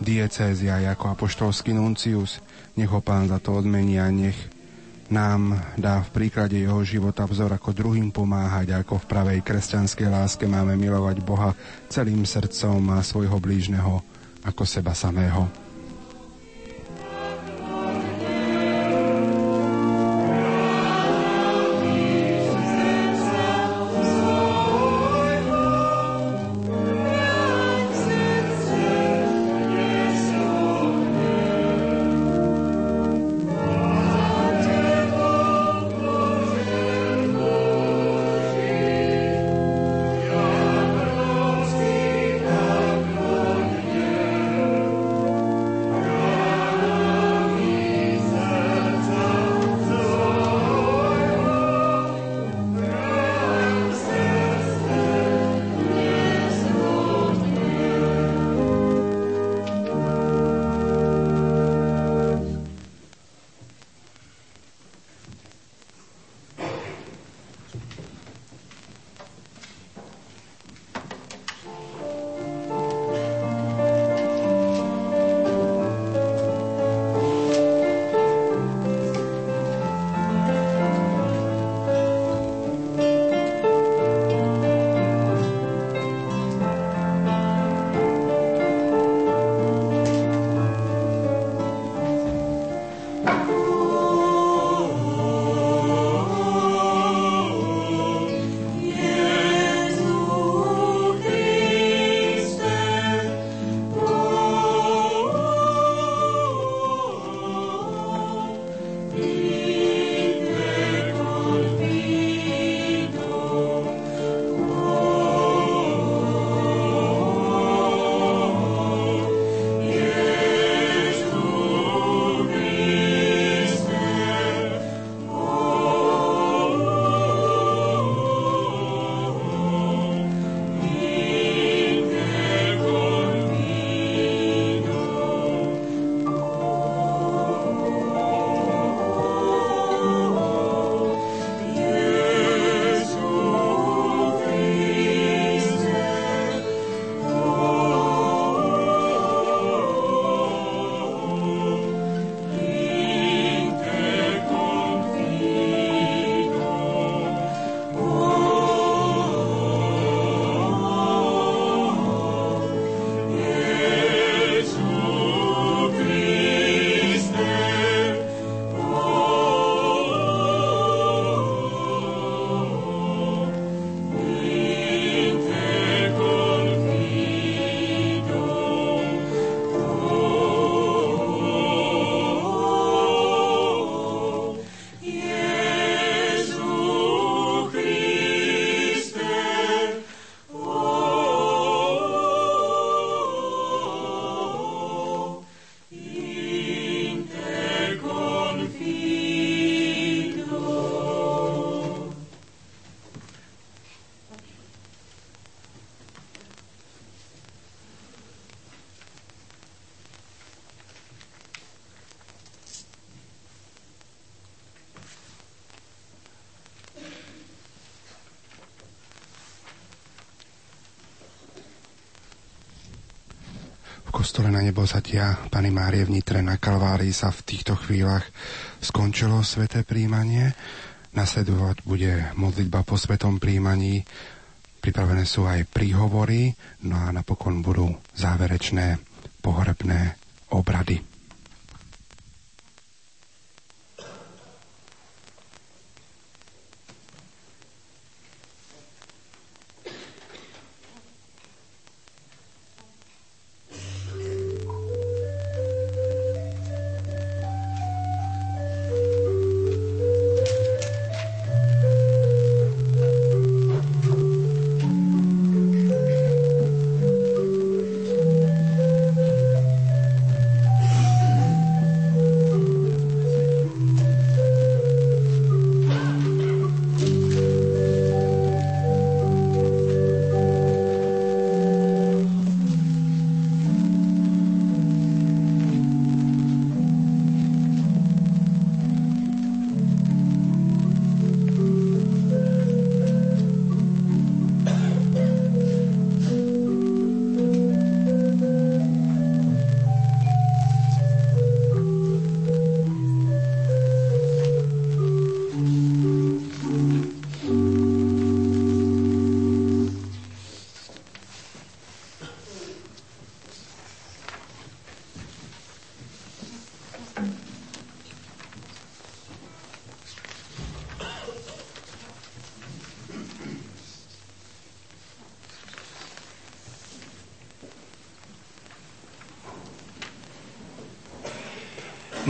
diecézia ako apoštolský nuncius. Nech ho pán za to odmení a nech nám dá v príklade jeho života vzor, ako druhým pomáhať, ako v pravej kresťanskej láske máme milovať Boha celým srdcom a svojho blížneho ako seba samého. Na nebo zatia Pany Márie v Nitre na Kalvárii sa v týchto chvíľach skončilo sveté príjmanie. Nasledovať bude modlitba po svetom príjmaní. Pripravené sú aj príhovory, no a napokon budú záverečné pohrebné obrady.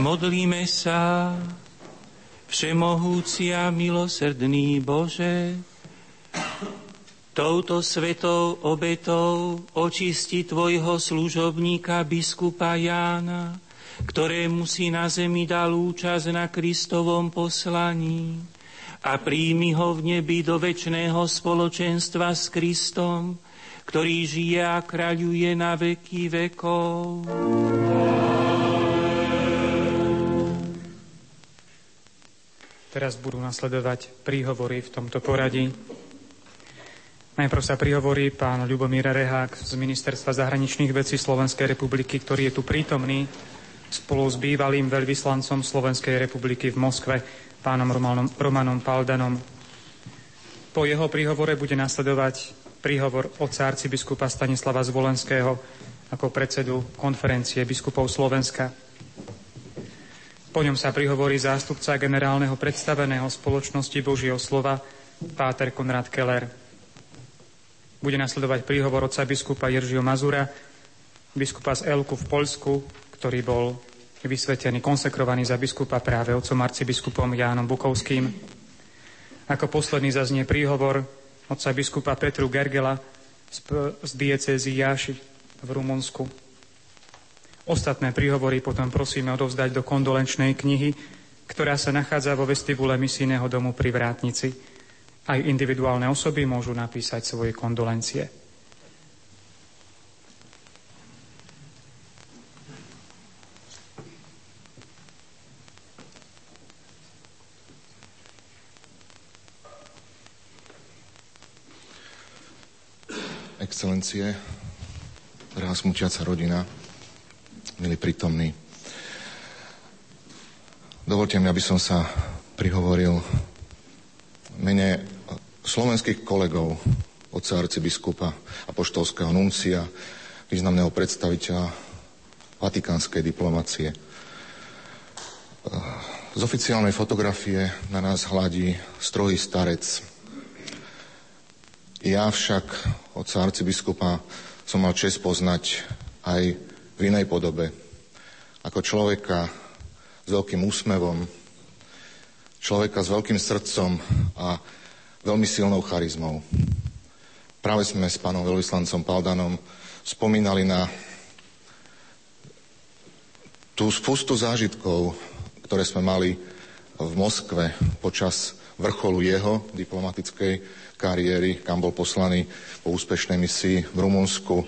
Modlíme sa, Všemohúci a milosrdný Bože, touto svetou obetou očisti Tvojho služobníka biskupa Jána, ktorému si na zemi dal účasť na Kristovom poslaní a príjmi ho v nebi do väčšného spoločenstva s Kristom, ktorý žije a kráľuje na veky vekov. Teraz budú nasledovať príhovory v tomto poradí. Najprv sa prihovorí pán Ľubomír Rehák z Ministerstva zahraničných vecí Slovenskej republiky, ktorý je tu prítomný spolu s bývalým veľvyslancom Slovenskej republiky v Moskve, pánom Romanom, Romanom Paldanom. Po jeho príhovore bude nasledovať príhovor otca arcibiskupa Stanislava Zvolenského ako predsedu konferencie biskupov Slovenska. Po ňom sa prihovorí zástupca generálneho predstaveného spoločnosti Božieho slova, Páter Konrad Keller. Bude nasledovať príhovor otca biskupa Jeržio Mazura, biskupa z Elku v Poľsku, ktorý bol vysvetený, konsekrovaný za biskupa práve otcom arcibiskupom Jánom Bukovským. Ako posledný zaznie príhovor otca biskupa Petru Gergela z, diecézy Jáši v Rumunsku. Ostatné príhovory potom prosíme odovzdať do kondolenčnej knihy, ktorá sa nachádza vo vestibule misijného domu pri Vrátnici. Aj individuálne osoby môžu napísať svoje kondolencie. Excelencie, drahá smutiaca rodina, milí prítomní. Dovolte mi, aby som sa prihovoril mene slovenských kolegov, otca arcibiskupa a poštolského nuncia, významného predstaviteľa vatikánskej diplomacie. Z oficiálnej fotografie na nás hladí strohý starec. Ja však otca arcibiskupa som mal čest poznať aj v inej podobe. Ako človeka s veľkým úsmevom, človeka s veľkým srdcom a veľmi silnou charizmou. Práve sme s pánom veľvyslancom Paldanom spomínali na tú spustu zážitkov, ktoré sme mali v Moskve počas vrcholu jeho diplomatickej kariéry, kam bol poslaný po úspešnej misii v Rumunsku,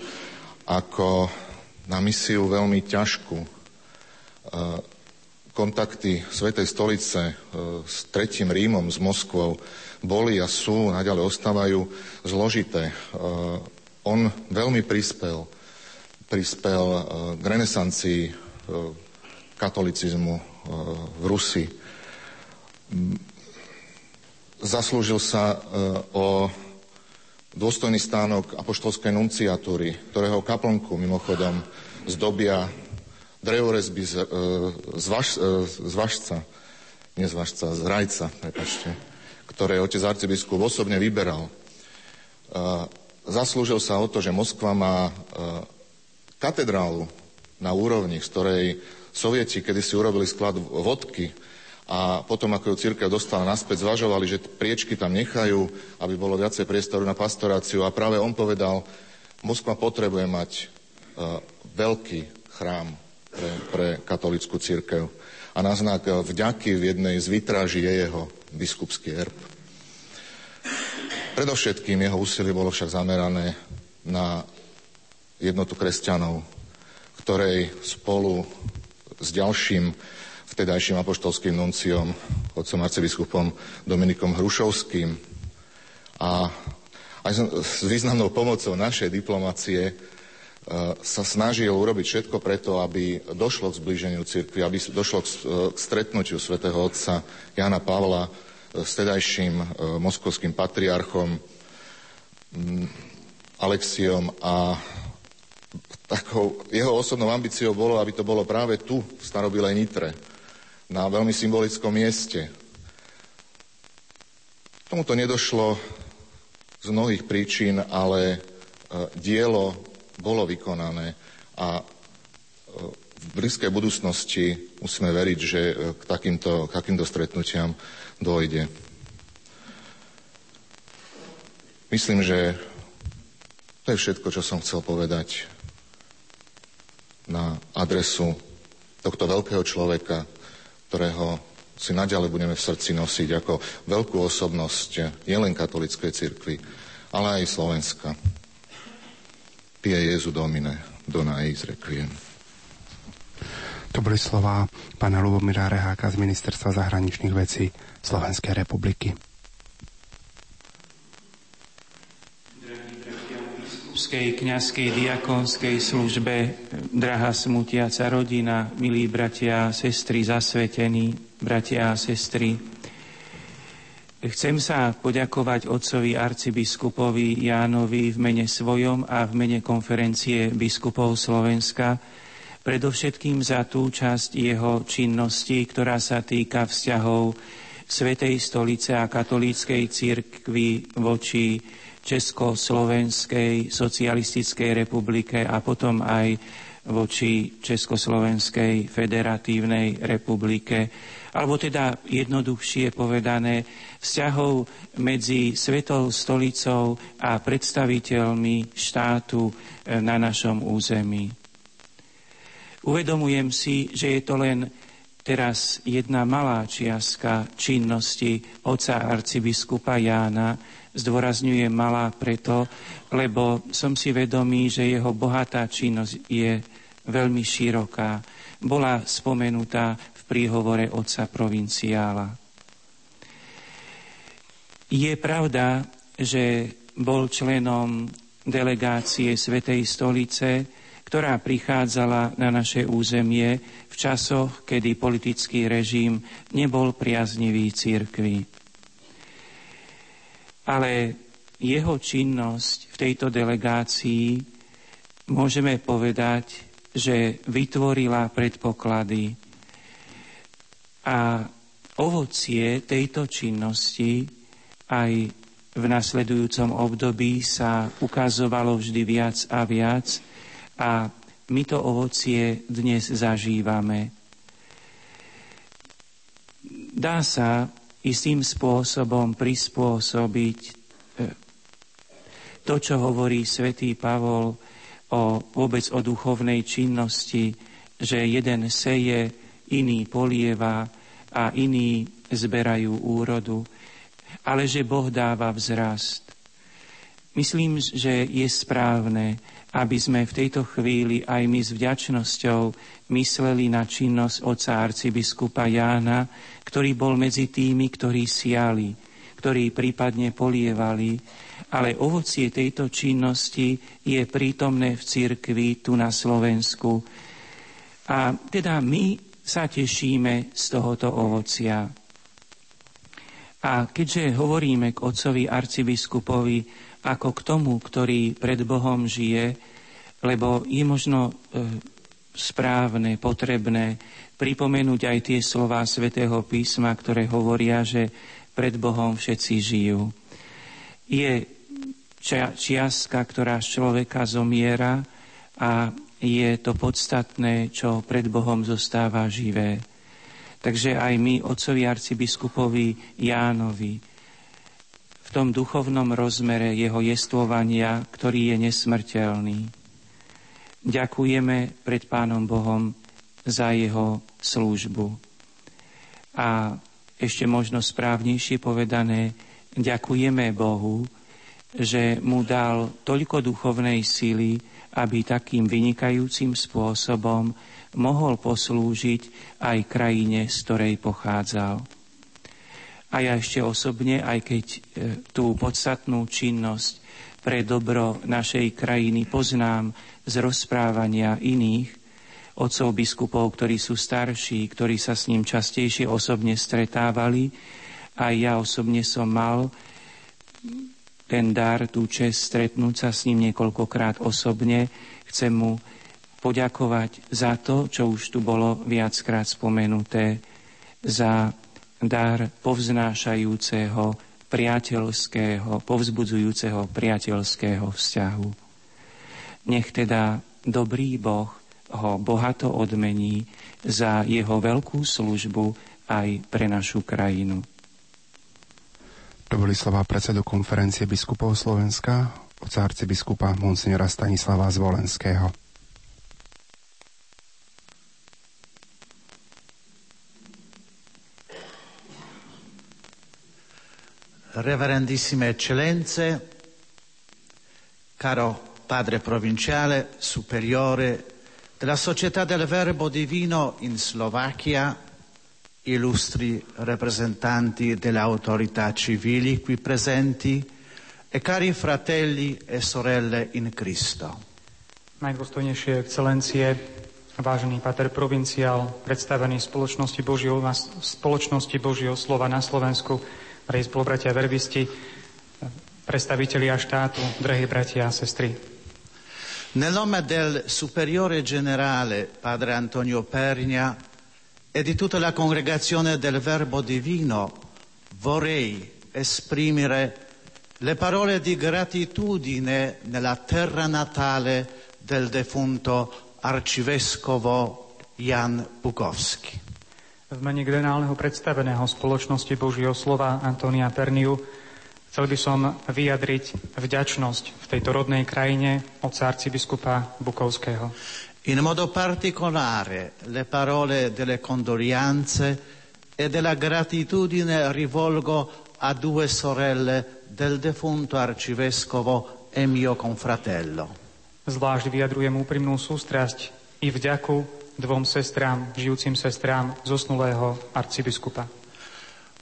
ako na misiu veľmi ťažkú. E, kontakty Svetej stolice e, s Tretím Rímom, s Moskvou, boli a sú, naďalej ostávajú zložité. E, on veľmi prispel prispel k renesancii katolicizmu v Rusi. Zaslúžil sa o dôstojný stánok apoštolskej nunciatúry, ktorého kaplnku mimochodom zdobia drevorezby z, z, vaš, z Vašca, nie z Vašca, z Rajca, prepačte, ktoré otec arcibiskup osobne vyberal. Zaslúžil sa o to, že Moskva má katedrálu na úrovni, z ktorej sovieti kedysi urobili sklad vodky, a potom, ako ju církev dostala naspäť, zvažovali, že priečky tam nechajú, aby bolo viacej priestoru na pastoráciu. A práve on povedal, Moskva potrebuje mať uh, veľký chrám pre, pre katolickú církev. A na znak vďaky v jednej z vytráží je jeho biskupský erb. Predovšetkým jeho úsilie bolo však zamerané na jednotu kresťanov, ktorej spolu s ďalším vtedajším apoštolským nunciom, otcom arcibiskupom Dominikom Hrušovským. A aj s významnou pomocou našej diplomácie e, sa snažil urobiť všetko preto, aby došlo k zblíženiu cirkvi, aby došlo k, e, stretnutiu svätého otca Jana Pavla e, s tedajším moskovským patriarchom Alexiom a takou jeho osobnou ambíciou bolo, aby to bolo práve tu, v starobilej Nitre, na veľmi symbolickom mieste. Tomuto nedošlo z mnohých príčin, ale e, dielo bolo vykonané a e, v blízkej budúcnosti musíme veriť, že e, k takýmto, k takýmto stretnutiam dojde. Myslím, že to je všetko, čo som chcel povedať na adresu tohto veľkého človeka, ktorého si naďalej budeme v srdci nosiť ako veľkú osobnosť nielen katolickej cirkvi, ale aj Slovenska. Pie Jezu Domine, Dona Eis Requiem. To boli slova pána Lubomíra Reháka z Ministerstva zahraničných vecí Slovenskej republiky. Biskupskej, kňazskej, diakonskej službe, drahá smutiaca rodina, milí bratia a sestry, zasvetení, bratia a sestry. Chcem sa poďakovať otcovi arcibiskupovi Jánovi v mene svojom a v mene konferencie biskupov Slovenska, predovšetkým za tú časť jeho činnosti, ktorá sa týka vzťahov Svetej stolice a katolíckej cirkvi voči Československej socialistickej republike a potom aj voči Československej federatívnej republike, alebo teda jednoduchšie povedané vzťahov medzi Svetou stolicou a predstaviteľmi štátu e, na našom území. Uvedomujem si, že je to len teraz jedna malá čiastka činnosti oca arcibiskupa Jána, zdôrazňuje malá preto, lebo som si vedomý, že jeho bohatá činnosť je veľmi široká. Bola spomenutá v príhovore otca provinciála. Je pravda, že bol členom delegácie Svetej stolice, ktorá prichádzala na naše územie v časoch, kedy politický režim nebol priaznivý církvi ale jeho činnosť v tejto delegácii môžeme povedať, že vytvorila predpoklady a ovocie tejto činnosti aj v nasledujúcom období sa ukazovalo vždy viac a viac a my to ovocie dnes zažívame. Dá sa istým spôsobom prispôsobiť e, to, čo hovorí svätý Pavol o, vôbec o duchovnej činnosti, že jeden seje, iný polieva a iní zberajú úrodu, ale že Boh dáva vzrast. Myslím, že je správne, aby sme v tejto chvíli aj my s vďačnosťou mysleli na činnosť oca arcibiskupa Jána, ktorý bol medzi tými, ktorí siali, ktorí prípadne polievali, ale ovocie tejto činnosti je prítomné v cirkvi tu na Slovensku. A teda my sa tešíme z tohoto ovocia. A keďže hovoríme k otcovi arcibiskupovi ako k tomu, ktorý pred Bohom žije, lebo je možno e, správne, potrebné pripomenúť aj tie slová svätého písma, ktoré hovoria, že pred Bohom všetci žijú. Je čiastka, ktorá z človeka zomiera a je to podstatné, čo pred Bohom zostáva živé. Takže aj my, otcovi arcibiskupovi Jánovi, v tom duchovnom rozmere jeho jestvovania, ktorý je nesmrteľný, ďakujeme pred Pánom Bohom za jeho službu. A ešte možno správnejšie povedané, ďakujeme Bohu, že mu dal toľko duchovnej síly, aby takým vynikajúcim spôsobom mohol poslúžiť aj krajine, z ktorej pochádzal. A ja ešte osobne, aj keď e, tú podstatnú činnosť pre dobro našej krajiny poznám z rozprávania iných otcov biskupov, ktorí sú starší, ktorí sa s ním častejšie osobne stretávali, aj ja osobne som mal ten dar, tú čest stretnúť sa s ním niekoľkokrát osobne. Chcem mu poďakovať za to, čo už tu bolo viackrát spomenuté, za dar povznášajúceho, priateľského, povzbudzujúceho priateľského vzťahu. Nech teda dobrý Boh ho bohato odmení za jeho veľkú službu aj pre našu krajinu. To boli slova predsedu konferencie biskupov Slovenska, oca arcibiskupa Monsignora Stanislava Zvolenského. Reverendissime eccellenze, caro padre provinciale, superiore della Società del Verbo Divino in Slovacchia, illustri rappresentanti delle autorità civili qui presenti e cari fratelli e sorelle in Cristo. Najdôstojnejšie excelencie, vážený pater provinciál, predstavený spoločnosti Božieho, spoločnosti Božieho slova na Slovensku, drahí spolubratia verbisti, predstavitelia štátu, drahí bratia a sestry. Nel nome del superiore generale, padre Antonio Pernia, e di tutta la congregazione del Verbo Divino vorrei esprimere le parole di gratitudine nella terra natale del defunto arcivescovo Jan Bukowski. V mene generálneho predstaveného spoločnosti Božieho slova Antonia Perniu chcel by som vyjadriť vďačnosť v tejto rodnej krajine od arcibiskupa Bukovského. In modo particolare le parole delle condoglianze e della gratitudine rivolgo a due sorelle del defunto arcivescovo e mio confratello. Zvlášť vyjadrujem úprimnú sústrasť i vďaku dvom sestrám, žijúcim sestrám zosnulého arcibiskupa.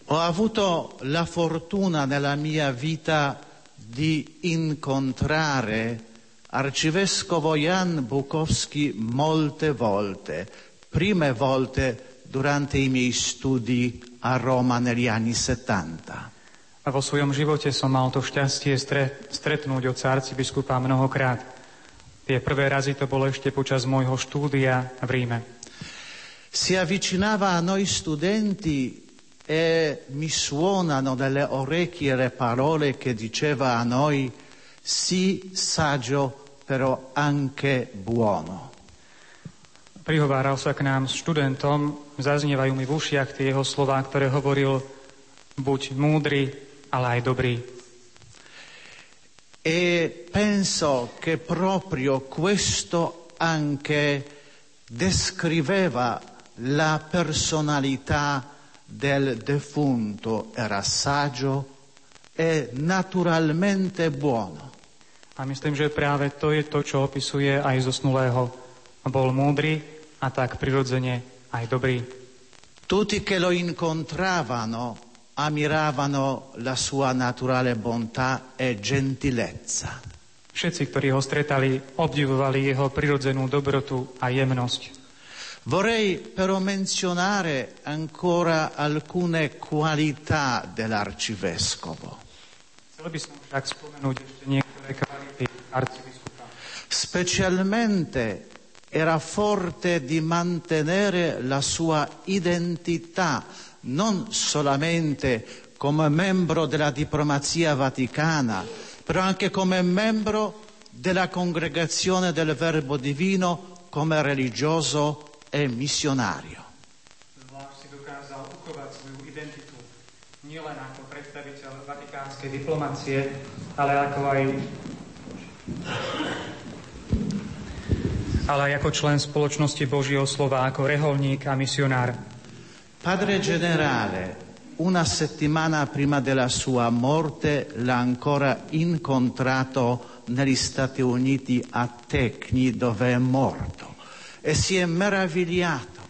Ho avuto la fortuna nella mia vita di incontrare Arcivescovo Jan Bukowski molte volte, prime volte durante i miei studi a Roma negli anni 70. A vo svojom živote som mal to šťastie stretnúť od arcibiskupa mnohokrát. Tie prvé razy to bolo ešte počas môjho štúdia v Ríme. Si avvicinava a noi studenti e mi suonano nelle orecchie le parole che diceva a noi sì saggio, però anche buono. Prihováral sa k nám študentom, zaznievajú mi v ušiach tie jeho slova, ktoré hovoril buď múdry, ale aj dobrý. E penso che proprio questo anche descriveva la personalità del defunto, era saggio e naturalmente buono. A myslím, že práve to je to, čo opisuje aj zosnulého. Bol múdry a tak prirodzene aj dobrý. Tutti che lo incontravano ammiravano la sua naturale bontà e gentilezza. Všetci, ktorí ho stretali, obdivovali jeho prirodzenú dobrotu a jemnosť. Vorrei però menzionare ancora alcune qualità dell'arcivescovo. Specialmente era forte di mantenere la sua identità non solamente come membro della diplomazia vaticana, però anche come membro della congregazione del Verbo Divino, come religioso e missionario. Ale aj ako člen spoločnosti Božieho slova, ako reholník a misionár. Padre generale, una settimana prima della sua morte l'ha ancora incontrato negli Stati Uniti a Tecni dove è morto e si è meravigliato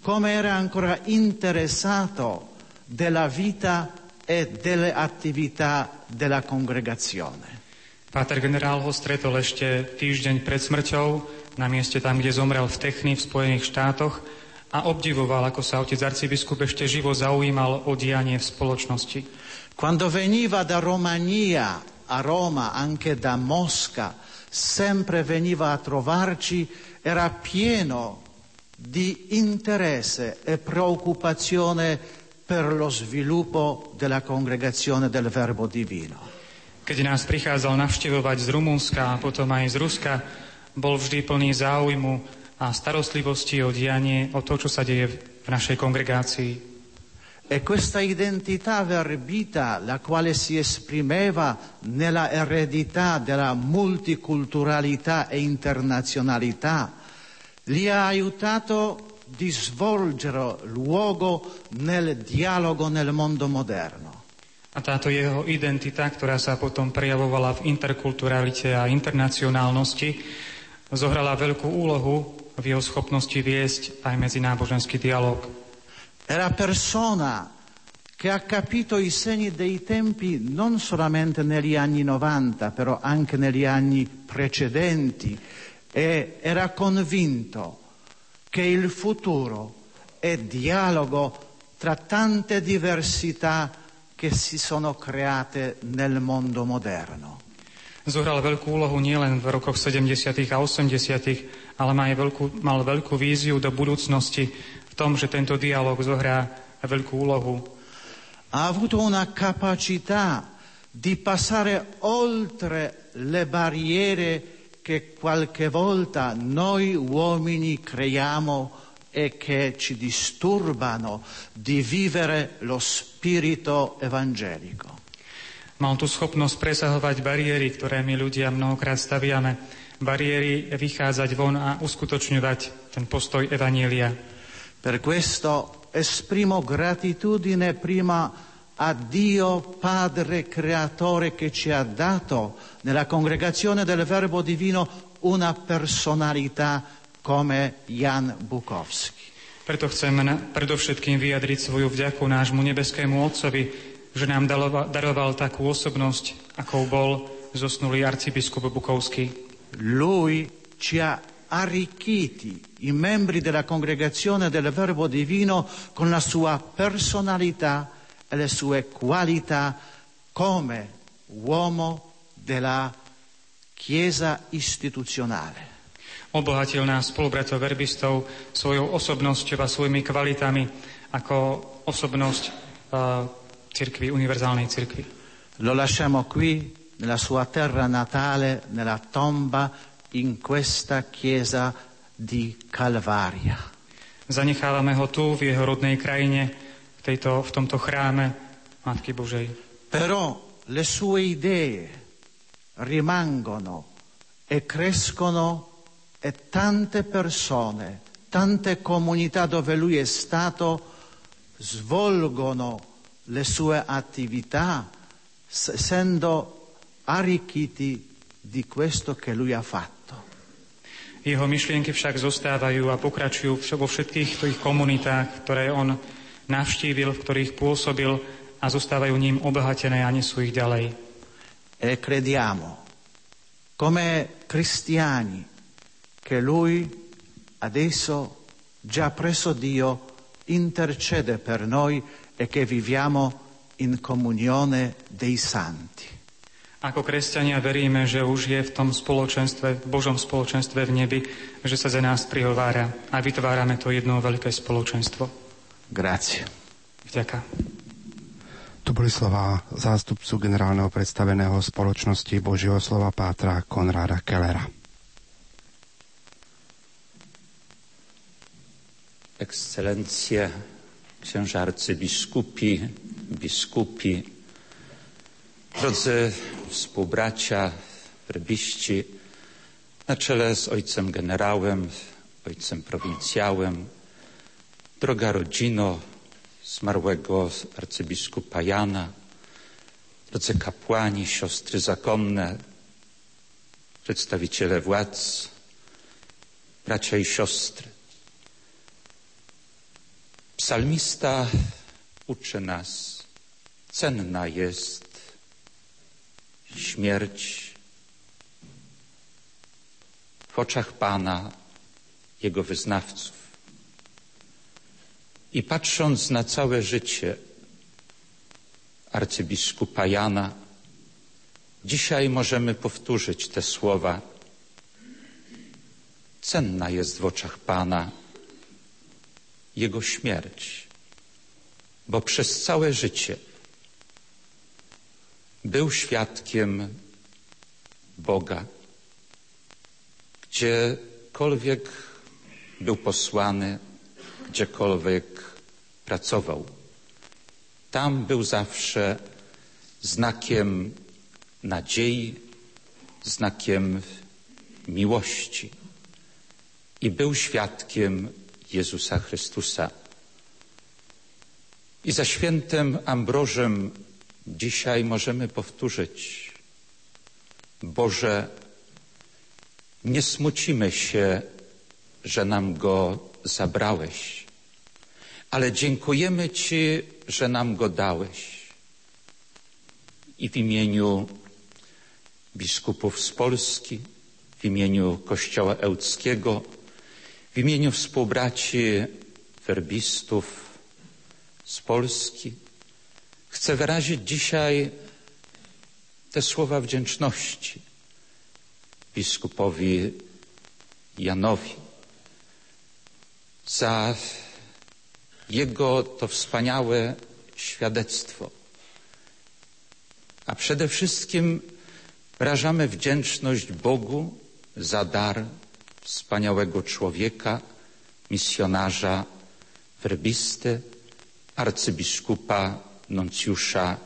come era ancora interessato della vita e delle attività della congregazione. Páter generál ho stretol ešte týždeň pred smrťou na mieste tam, kde zomrel v Techni v Spojených štátoch a obdivoval, ako sa otec arcibiskup ešte živo zaujímal o dianie v spoločnosti. Quando veniva da Romania a Roma, anche da Mosca, sempre veniva a trovarci, era pieno di interesse e preoccupazione per lo sviluppo della congregazione del Verbo Divino. Keď nás prichádzal navštevovať z Rumunska a potom aj z Ruska, bol vždy plný záujmu a starostlivosti o dianie, o to, čo sa deje v našej kongregácii. E questa identità verbita, la quale si esprimeva nella eredità della multiculturalità e internazionalità, li ha aiutato di svolgere luogo nel dialogo nel mondo moderno. A táto jeho identita, ktorá sa potom prejavovala v interkulturalite a internacionálnosti, zohrala veľkú úlohu v jeho schopnosti viesť aj medzináboženský dialog. Era persona che ha capito i segni dei tempi non solamente negli anni 90, però anche negli anni precedenti e era convinto che il futuro è dialogo tra tante diversità che si sono create nel mondo moderno. Zohral veľkú úlohu nielen v rokoch 70. a 80., ale mal veľkú, mal veľkú víziu do budúcnosti v tom, že tento dialog zohrá veľkú úlohu. Ha avuto una capacità di passare oltre le barriere che qualche volta noi uomini creiamo e che ci disturbano di vivere lo spirito evangelico. Mal tu schopnosť presahovať bariéry, ktoré my ľudia mnohokrát staviame. Bariéry vychádzať von a uskutočňovať ten postoj Evanielia. Per questo esprimo gratitudine prima a Dio Padre Creatore che ci ha dato nella congregazione del Verbo Divino una personalità come Jan Bukovský. Preto chcem predovšetkým vyjadriť svoju vďaku nášmu nebeskému Otcovi, že nám daroval takú osobnosť, akou bol zosnulý arcibiskup Bukovský. Lui ci ha arricchiti i membri della congregazione del Verbo Divino con la sua personalità e le sue qualità come uomo della Chiesa istituzionale. Obohatil nás spolubratov verbistov svojou osobnosťou a svojimi kvalitami ako osobnosť uh, cirkvi, univerzálnej cirkvi. Lo lasciamo qui, nella sua terra natale, nella tomba, in questa chiesa di Calvaria. Zanechávame ho tu, v jeho rodnej krajine, v, tejto, v tomto chráme Matky Božej. Però le sue idee rimangono e crescono e tante persone, tante comunità dove lui è stato svolgono le sue attività essendo arricchiti di questo che lui ha fatto. Jeho myšlienky však zostávajú a pokračujú vo všetkých tých komunitách, ktoré on navštívil, v ktorých pôsobil a zostávajú ním obohatené a nesú ich ďalej. E crediamo, come cristiani, che Lui adesso, già preso Dio, intercede per noi e che viviamo in comunione dei santi. Ako kresťania veríme, že už je v tom spoločenstve, v Božom spoločenstve v nebi, že sa za nás prihovára a vytvárame to jedno veľké spoločenstvo. Grazie. Vďaka. Tu boli slova zástupcu generálneho predstaveného spoločnosti Božieho slova Pátra Konráda Kellera. Ekscelencje, księża arcybiskupi, biskupi, drodzy współbracia, werbiści, na czele z ojcem generałem, ojcem prowincjałem, droga rodzino zmarłego arcybiskupa Jana, drodzy kapłani, siostry zakonne, przedstawiciele władz, bracia i siostry. Psalmista uczy nas, cenna jest śmierć w oczach Pana, Jego wyznawców. I patrząc na całe życie arcybiskupa Jana, dzisiaj możemy powtórzyć te słowa. Cenna jest w oczach Pana Jego śmierć, bo przez całe życie był świadkiem Boga, gdziekolwiek był posłany, gdziekolwiek pracował. Tam był zawsze znakiem nadziei, znakiem miłości i był świadkiem Jezusa Chrystusa. I za świętym Ambrożem dzisiaj możemy powtórzyć Boże, nie smucimy się, że nam Go zabrałeś, ale dziękujemy Ci, że nam Go dałeś. I w imieniu biskupów z Polski, w imieniu Kościoła Ełckiego, w imieniu współbraci werbistów z Polski chcę wyrazić dzisiaj te słowa wdzięczności biskupowi Janowi za jego to wspaniałe świadectwo. A przede wszystkim wyrażamy wdzięczność Bogu za dar wspaniałego człowieka, misjonarza, werbisty, arcybiskupa, nuncjusza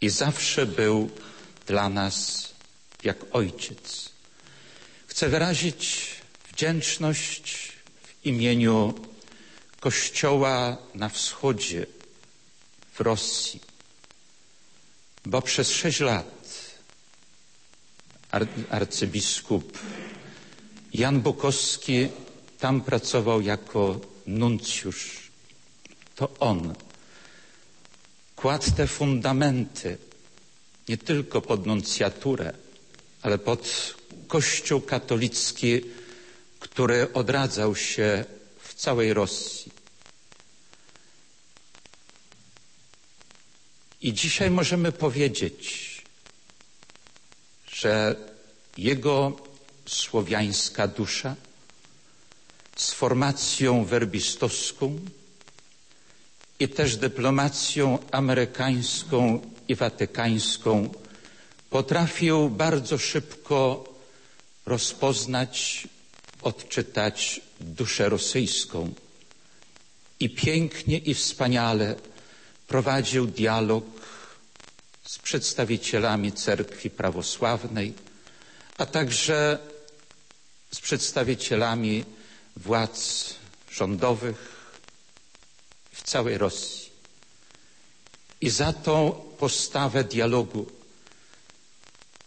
i zawsze był dla nas jak ojciec. Chcę wyrazić wdzięczność w imieniu Kościoła na wschodzie, w Rosji, bo przez sześć lat arcybiskup Jan Bukowski tam pracował jako nuncjusz. To on kładł te fundamenty nie tylko pod nuncjaturę, ale pod Kościół katolicki, który odradzał się w całej Rosji. I dzisiaj możemy powiedzieć, że jego słowiańska dusza z formacją werbistowską i też dyplomacją amerykańską i watykańską potrafił bardzo szybko rozpoznać, odczytać duszę rosyjską. I pięknie i wspaniale prowadził dialog z przedstawicielami cerkwi prawosławnej, a także z przedstawicielami władz rządowych w całej Rosji. I za tą postawę dialogu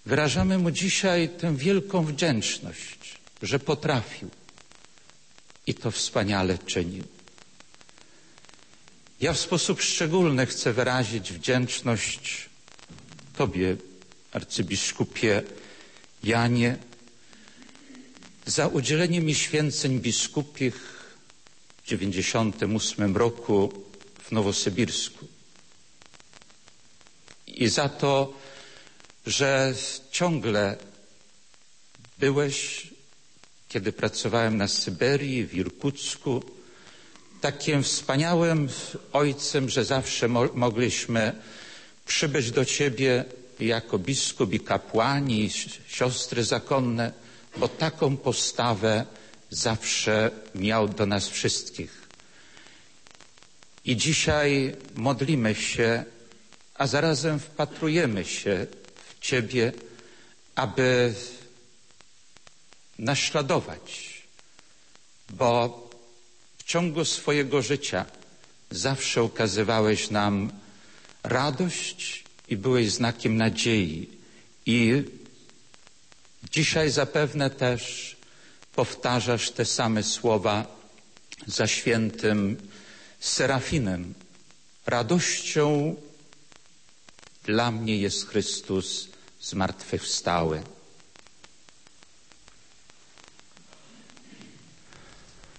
wyrażamy mu dzisiaj tę wielką wdzięczność, że potrafił i to wspaniale czynił. Ja w sposób szczególny chcę wyrazić wdzięczność Tobie, arcybiskupie Janie, za udzielenie mi święceń biskupich w 98 roku w Nowosybirsku. I za to, że ciągle byłeś, kiedy pracowałem na Syberii, w Irkucku, takim wspaniałym ojcem, że zawsze mo mogliśmy przybyć do Ciebie jako biskup i kapłani, siostry zakonne, bo taką postawę zawsze miał do nas wszystkich. I dzisiaj modlimy się, a zarazem wpatrujemy się w Ciebie, aby naśladować, bo w ciągu swojego życia zawsze ukazywałeś nam radość i byłeś znakiem nadziei. I dzisiaj zapewne też powtarzasz te same słowa za świętym Serafinem. Radością dla mnie jest Chrystus zmartwychwstały.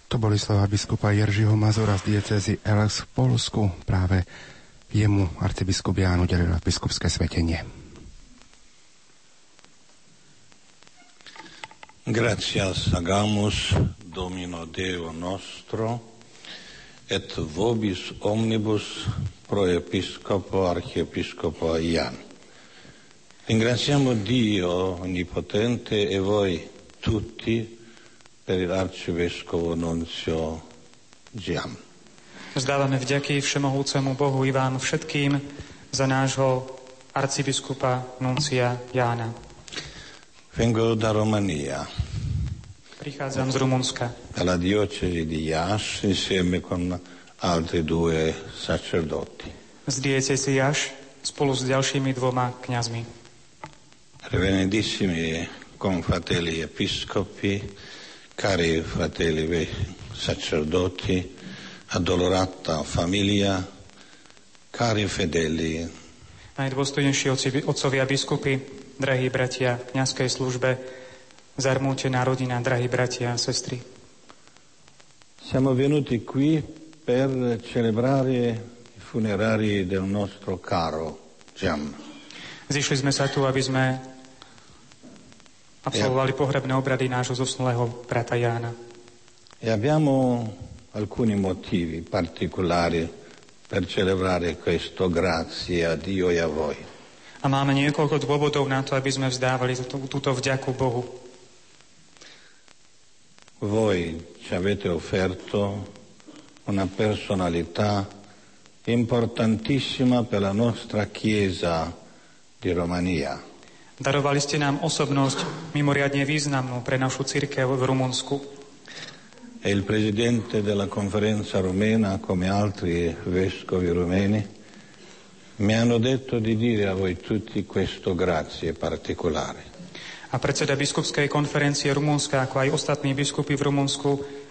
To boli slova biskupa Jeržiho Mazura z diecezy Elx v Polsku. Práve jemu arcibiskup Ján udelil biskupské svetenie. Gratias agamus Domino Deo nostro et vobis omnibus pro episcopo archiepiscopo Ian. Ringraziamo Dio Onnipotente e voi tutti per l'arcivescovo Nunzio Giam. Zdávame vďaky všemohúcemu Bohu i vám všetkým za nášho arcibiskupa Nuncia Jána. Vengo da Romania. Prichádzam z Rumunska. Dalla diocesi di Iași insieme con altri due sacerdoti. Z diecesi Jaš spolu s ďalšími dvoma kňazmi. Reverendissimi confratelli episcopi, Cari fratelli sacerdoti, addolorata famiglia, cari fedeli. Najdôstojnejší otcovia biskupy, drahí bratia v kniazkej službe, zarmútená rodina, drahí bratia a sestry. Siamo venuti qui per celebrare i funerari del nostro caro Giam. Zišli sme sa tu, aby sme absolvovali pohrebné obrady nášho zosnulého brata Jána. E abbiamo alcuni motivi particolari per celebrare questo grazie a Dio e a voi. A máme niekoľko dôvodov na to, aby sme vzdávali túto, túto vďaku Bohu. Voi ci avete offerto una personalità importantissima per la nostra Chiesa di Romania. Darovali ste nám osobnosť mimoriadne významnú pre našu církev v Rumunsku. E il presidente della conferenza rumena, come altri vescovi rumeni, mi hanno detto di dire a voi tutti questo grazie particolare. A predseda biskupskej konferencie Rumunska, ako aj ostatní biskupy v Rumunsku,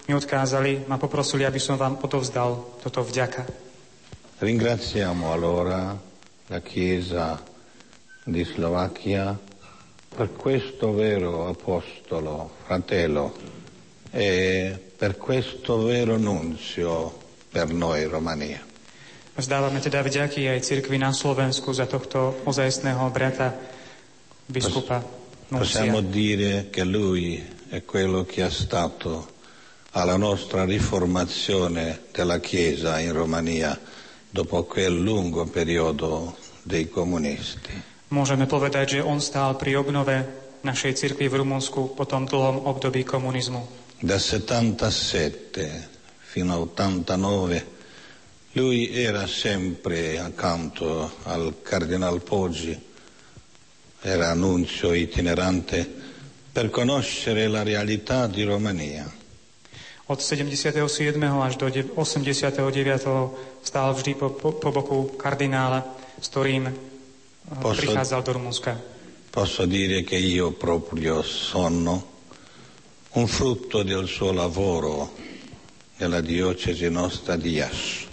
mi odkázali, ma poprosili, aby som vám odovzdal toto vďaka. Ringraziamo allora la Chiesa di Slovacchia per questo vero apostolo, fratello, e per questo vero nunzio per noi Romania. Zdávame teda vďaky aj cirkvi na Slovensku za tohto ozajstného brata biskupa Possiamo dire che lui è quello che ha stato alla nostra riformazione della Chiesa in Romania dopo quel lungo periodo dei comunisti. Môžeme povedať, že on stál pri obnove našej cirkvi v Rumunsku po tom dlhom období komunizmu. Da 77 fino a 89 lui era sempre accanto al Cardinal Poggi era annunzio itinerante per conoscere la realtà di Romania. Od 77. až do 89. stál vždy po, po, po boku kardinála, s ktorým posso, prichádzal do Rumunska. Posso dire che io proprio sono un frutto del suo lavoro nella diocesi nostra di Iași.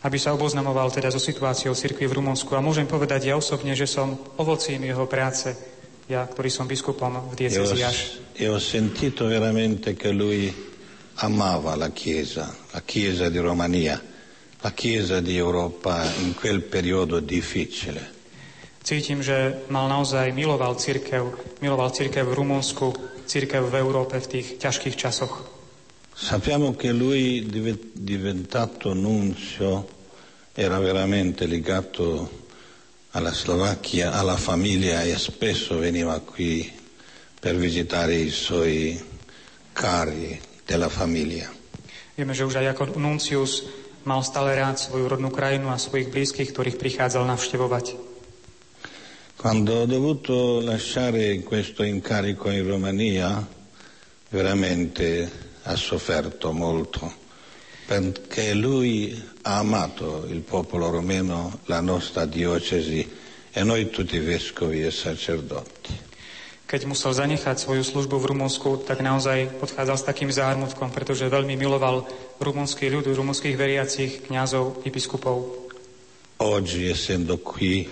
aby sa oboznamoval teda so situáciou cirkvi v Rumunsku. A môžem povedať ja osobne, že som ovocím jeho práce, ja, ktorý som biskupom v diecezi Jaš. E ho sentito veramente che lui amava la Chiesa, la Chiesa di Romania, la Chiesa di Europa in quel periodo difficile. Cítim, že mal naozaj miloval církev, miloval církev v Rumunsku, církev v Európe v tých ťažkých časoch. Sappiamo che lui diventato nunzio era veramente legato alla Slovacchia, alla famiglia e spesso veniva qui per visitare i suoi cari della famiglia. Vieme, že už aj ako nuncius mal stále rád svoju rodnú krajinu a svojich blízkych, ktorých prichádzal navštevovať. Quando ho dovuto lasciare questo incarico in Romania, veramente ha sofferto molto perché lui ha amato il popolo romeno, la nostra diocesi e noi tutti vescovi e sacerdoti. Keď musel zanechať svoju službu v Rumunsku, tak naozaj odchádzal s takým zármutkom, pretože veľmi miloval rumunský ľud, rumunských veriacich, kňazov i biskupov. Oggi, essendo qui,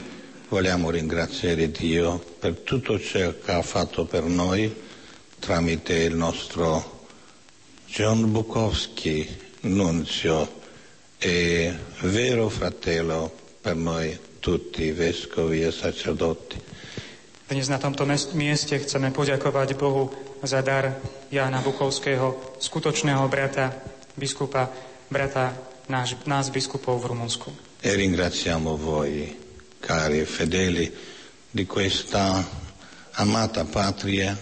vogliamo ringraziare Dio per tutto ciò che ha fatto per noi tramite il nostro John Bukowski, nunzio, è vero fratello per noi tutti, vescovi e sacerdoti. Dnes na tomto mieste chceme poďakovať Bohu za dar Jána Bukovského, skutočného brata, biskupa, brata náš, nás biskupov v Rumunsku. E ringraziamo voi, cari e fedeli, di questa amata patria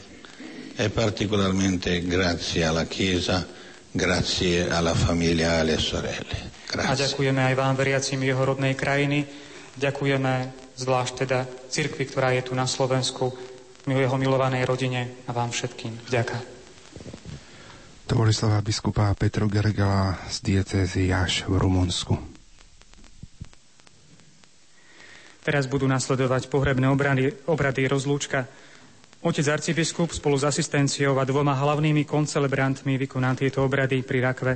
e particolarmente grazie alla Chiesa, grazie alla famiglia e alle sorelle. Grazie. A ďakujeme aj vám, veriacim jeho rodnej krajiny. Ďakujeme zvlášť teda cirkvi, ktorá je tu na Slovensku, jeho milovanej rodine a vám všetkým. Ďaká. To boli slova biskupa Petru Gergela z diecézy Jaš v Rumunsku. Teraz budú nasledovať pohrebné obrady, obrady rozlúčka Otec arcibiskup spolu s asistenciou a dvoma hlavnými koncelebrantmi vykoná tieto obrady pri rakve.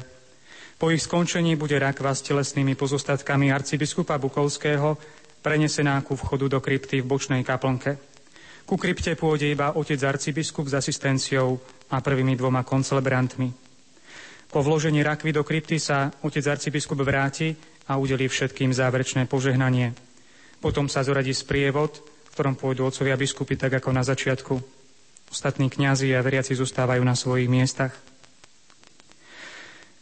Po ich skončení bude rakva s telesnými pozostatkami arcibiskupa Bukovského prenesená ku vchodu do krypty v bočnej kaplnke. Ku krypte pôjde iba otec arcibiskup s asistenciou a prvými dvoma koncelebrantmi. Po vložení rakvy do krypty sa otec arcibiskup vráti a udelí všetkým záverečné požehnanie. Potom sa zoradí sprievod, v ktorom pôjdu otcovia biskupy, tak ako na začiatku. Ostatní kňazi a veriaci zostávajú na svojich miestach.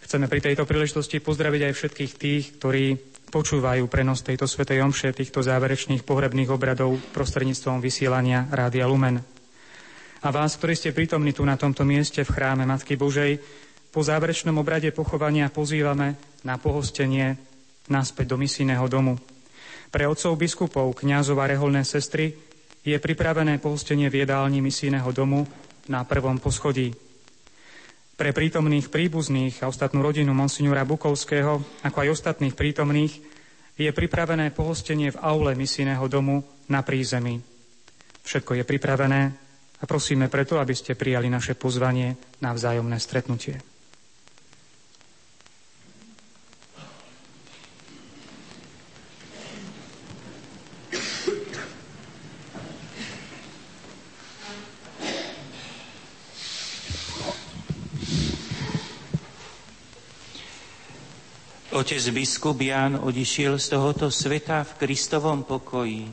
Chceme pri tejto príležitosti pozdraviť aj všetkých tých, ktorí počúvajú prenos tejto svetej omše, týchto záverečných pohrebných obradov prostredníctvom vysielania Rádia Lumen. A vás, ktorí ste prítomní tu na tomto mieste v chráme Matky Božej, po záverečnom obrade pochovania pozývame na pohostenie naspäť do misijného domu. Pre otcov biskupov, kňazov a reholné sestry je pripravené pohostenie v jedálni misijného domu na prvom poschodí. Pre prítomných príbuzných a ostatnú rodinu monsignora Bukovského, ako aj ostatných prítomných, je pripravené pohostenie v aule misijného domu na prízemí. Všetko je pripravené a prosíme preto, aby ste prijali naše pozvanie na vzájomné stretnutie. Otec biskup Ján odišiel z tohoto sveta v Kristovom pokoji.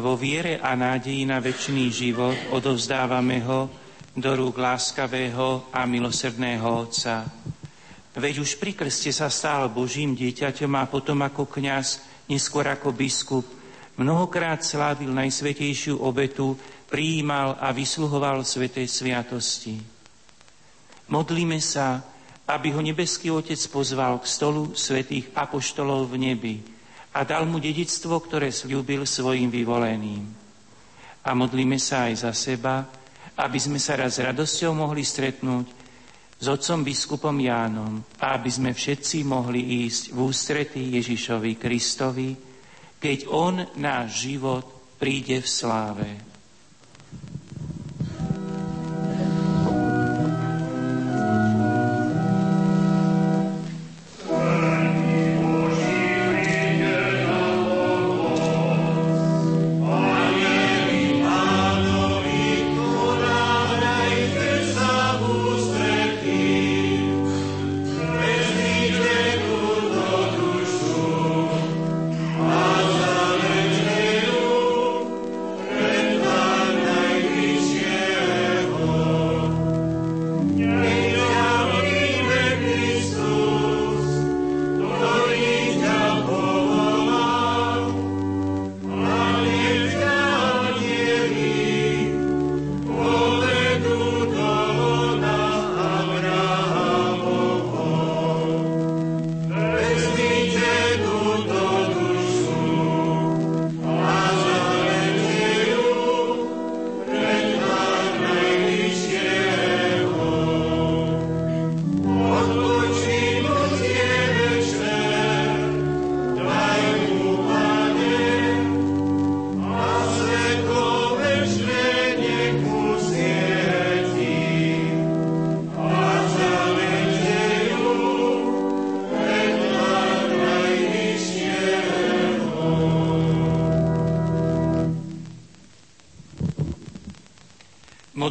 Vo viere a nádeji na väčší život odovzdávame ho do rúk láskavého a milosrdného Otca. Veď už pri krste sa stál Božím dieťaťom a potom ako kňaz, neskôr ako biskup, mnohokrát slávil najsvetejšiu obetu, prijímal a vysluhoval svetej sviatosti. Modlíme sa, aby ho nebeský Otec pozval k stolu svetých apoštolov v nebi a dal mu dedictvo, ktoré slúbil svojim vyvoleným. A modlíme sa aj za seba, aby sme sa raz s radosťou mohli stretnúť s otcom biskupom Jánom a aby sme všetci mohli ísť v ústretí Ježišovi Kristovi, keď On náš život príde v sláve.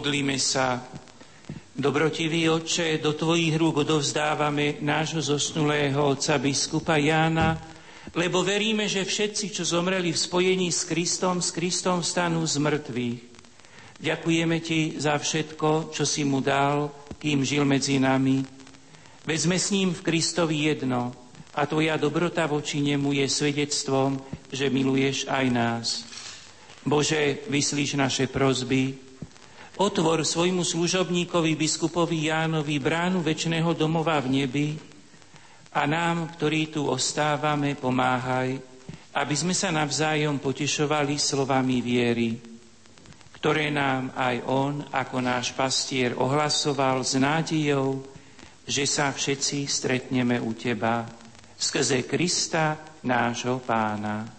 Pomodlíme sa. Dobrotivý oče, do Tvojich rúk odovzdávame nášho zosnulého otca biskupa Jána, lebo veríme, že všetci, čo zomreli v spojení s Kristom, s Kristom stanú z mŕtvych. Ďakujeme Ti za všetko, čo si mu dal, kým žil medzi nami. Veď sme s ním v Kristovi jedno a Tvoja dobrota voči nemu je svedectvom, že miluješ aj nás. Bože, vyslíš naše prozby, Otvor svojmu služobníkovi biskupovi Jánovi bránu väčšného domova v nebi a nám, ktorí tu ostávame, pomáhaj, aby sme sa navzájom potešovali slovami viery, ktoré nám aj On, ako náš pastier, ohlasoval s nádejou, že sa všetci stretneme u Teba skrze Krista, nášho Pána.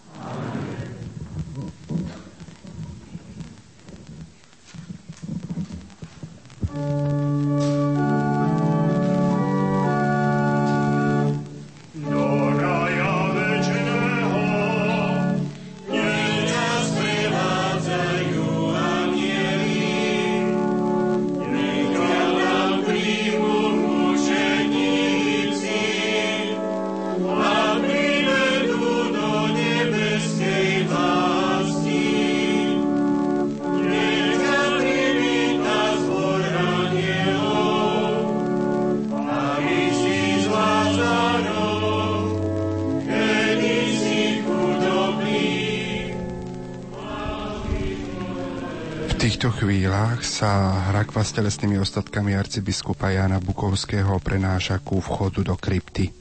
S telesnými ostatkami arcibiskupa Jana Bukovského prenáša ku vchodu do krypty.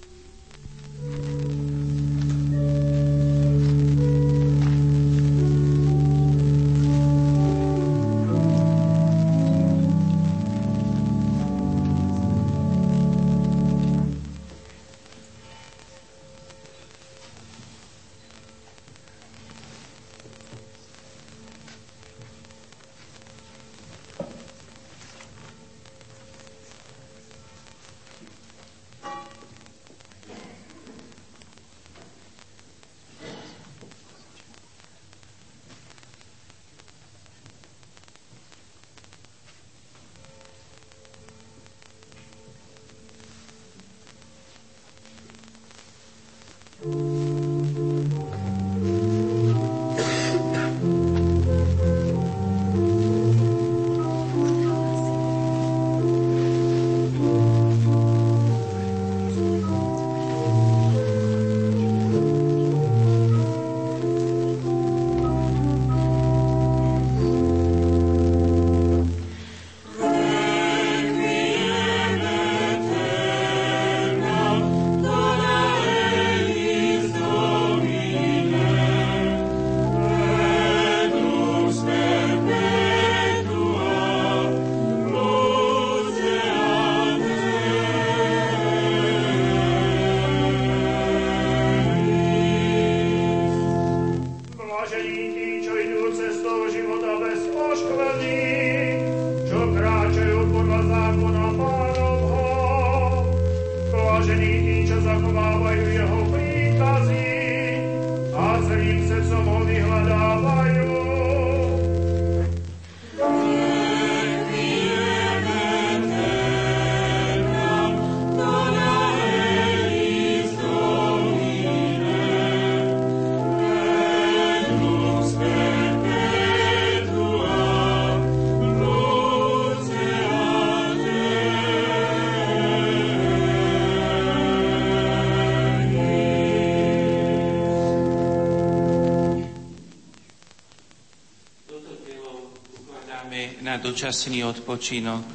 Dočasný odpočinok. E,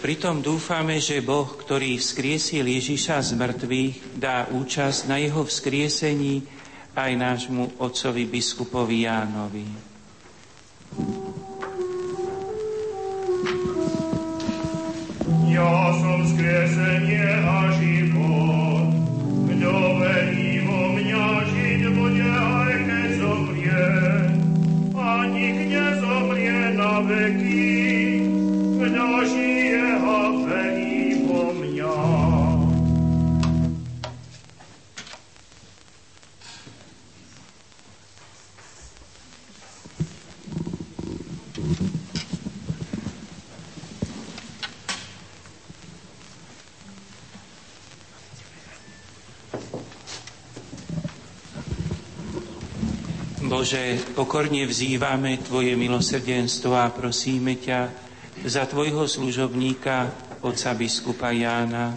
pritom dúfame, že Boh, ktorý vzkriesil Ježiša z mŕtvych, dá účasť na jeho vzkriesení aj nášmu otcovi biskupovi Jánovi. Bože, pokorne vzývame Tvoje milosrdenstvo a prosíme ťa za Tvojho služobníka, otca biskupa Jána.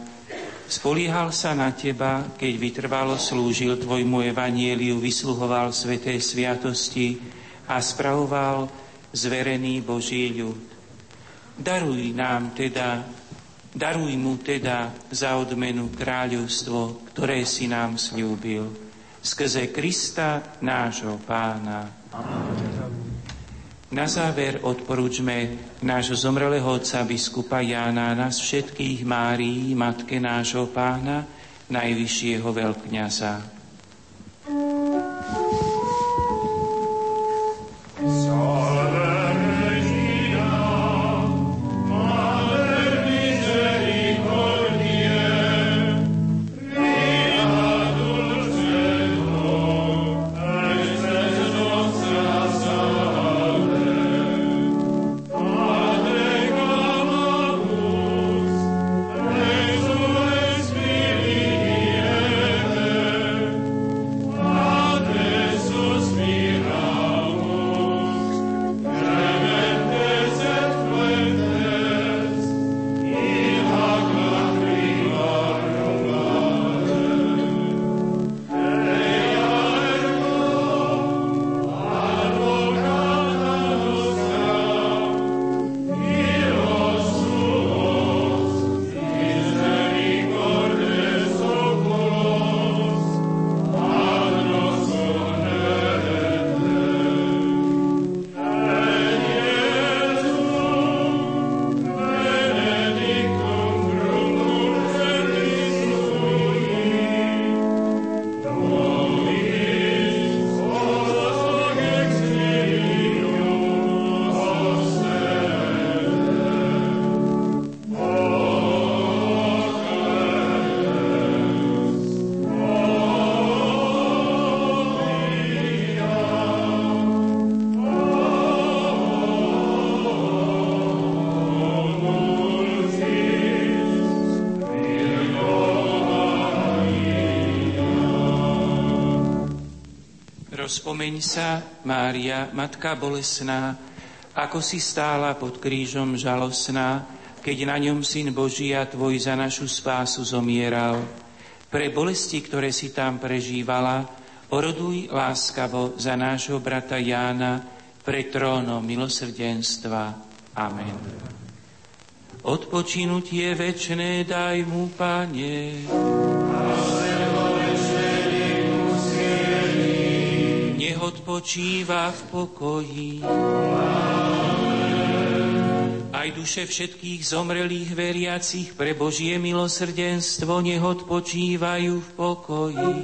Spoliehal sa na Teba, keď vytrvalo slúžil Tvojmu evanieliu, vysluhoval sveté sviatosti a spravoval zverený Boží ľud. Daruj nám teda, daruj mu teda za odmenu kráľovstvo, ktoré si nám slúbil skrze Krista, nášho pána. Na záver odporúčme nášho zomrelého otca biskupa Jána, nás všetkých Márií, matke nášho pána, najvyššieho veľkňaza. Rozpomeň sa, Mária, Matka bolesná, ako si stála pod krížom žalosná, keď na ňom Syn Boží a Tvoj za našu spásu zomieral. Pre bolesti, ktoré si tam prežívala, oroduj láskavo za nášho brata Jána pre trónom milosrdenstva. Amen. Odpočinutie večné daj mu, Pane. Odpočíva v pokoji. Aj duše všetkých zomrelých veriacich pre Božie milosrdenstvo nech odpočívajú v pokoji.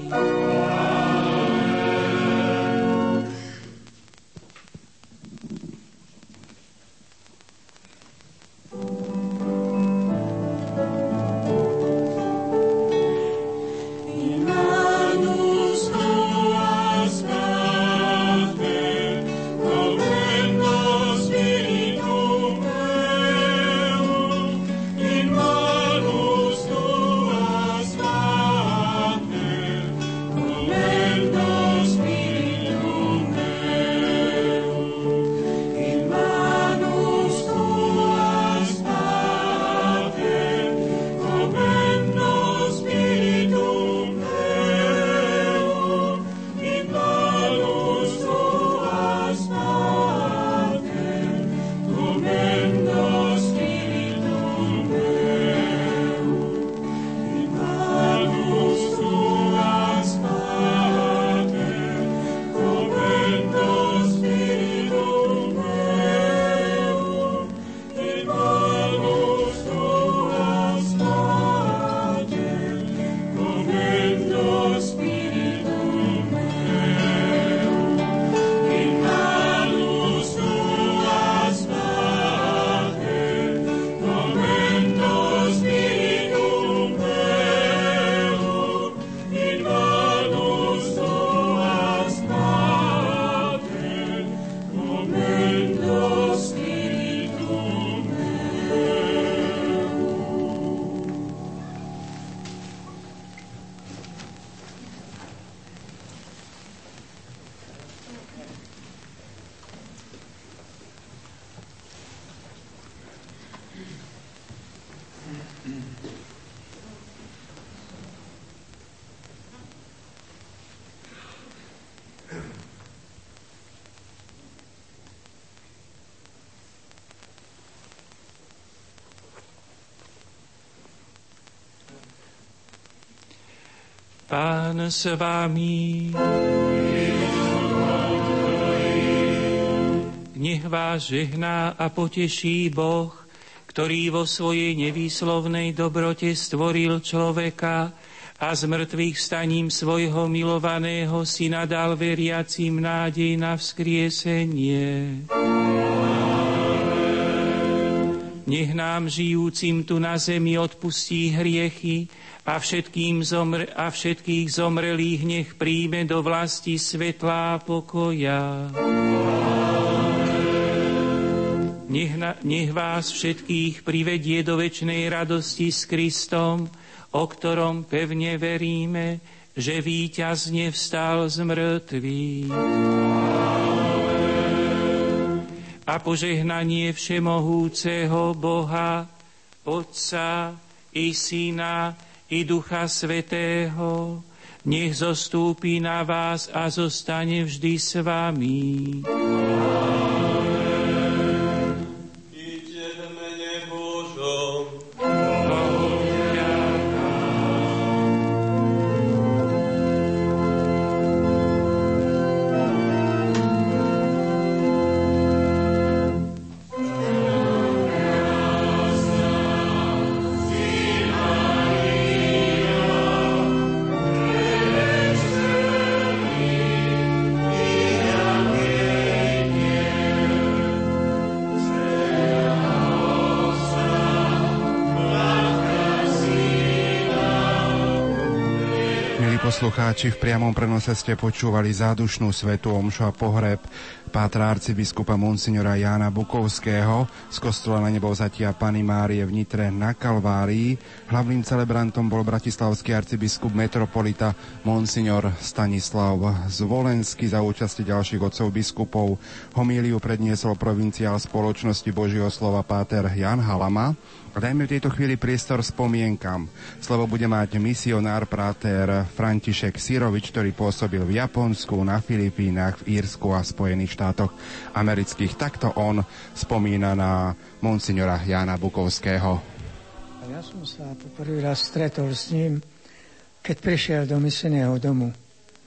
Pán s vami. Nech vás žehná a poteší Boh, ktorý vo svojej nevýslovnej dobrote stvoril človeka a z mŕtvych staním svojho milovaného syna dal veriacim nádej na vzkriesenie. Nech nám žijúcim tu na zemi odpustí hriechy, a, všetkým zomr- a všetkých zomrelých nech príjme do vlasti svetlá pokoja. Nech, na, nech vás všetkých privedie do väčšnej radosti s Kristom, o ktorom pevne veríme, že víťazne vstal z mŕtvych. A požehnanie všemohúceho Boha, Otca i Syna i Ducha Svetého, nech zostúpi na vás a zostane vždy s vami. Poslucháči, v priamom prenose ste počúvali zádušnú svetu omšu a pohreb pátra arcibiskupa monsignora Jána Bukovského z kostola na nebovzatia Pany Márie v Nitre na Kalvárii. Hlavným celebrantom bol bratislavský arcibiskup metropolita monsignor Stanislav Zvolenský za účasti ďalších otcov biskupov. Homíliu predniesol provinciál spoločnosti Božieho slova páter Jan Halama. Dajme v tejto chvíli priestor spomienkam. Slovo bude mať misionár práter František Sirovič, ktorý pôsobil v Japonsku, na Filipínach, v Írsku a Spojených štátoch amerických. Takto on spomína na monsignora Jana Bukovského. Ja som sa prvý raz stretol s ním, keď prišiel do misijného domu.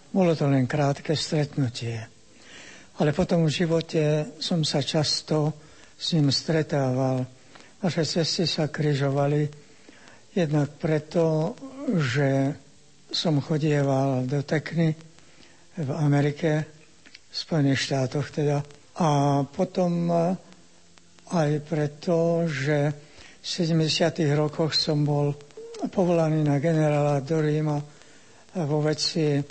Bolo to len krátke stretnutie. Ale potom v živote som sa často s ním stretával naše cesty sa križovali jednak preto, že som chodieval do Tekny v Amerike, v Spojených štátoch teda. A potom aj preto, že v 70. rokoch som bol povolaný na generála do Ríma vo veci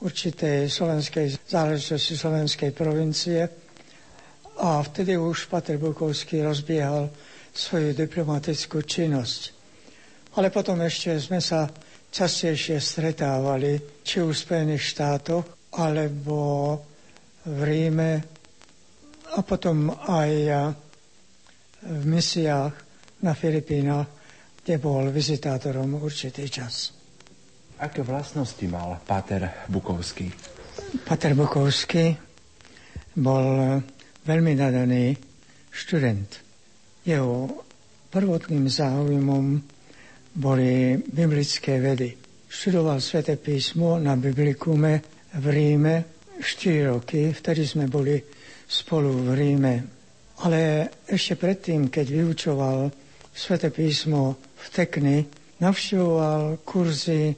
určitej slovenskej záležitosti slovenskej provincie. A vtedy už Pater Bukovský rozbiehal svoju diplomatickú činnosť. Ale potom ešte sme sa častejšie stretávali, či v Spojených štátoch, alebo v Ríme a potom aj v misiách na Filipínach, kde bol vizitátorom určitý čas. Aké vlastnosti mal Páter Bukovský? Páter Bukovský bol veľmi nadaný študent. Jeho prvotným záujmom boli biblické vedy. Študoval sväté písmo na Biblikume v Ríme 4 roky, vtedy sme boli spolu v Ríme. Ale ešte predtým, keď vyučoval sväté písmo v Tekny, navštevoval kurzy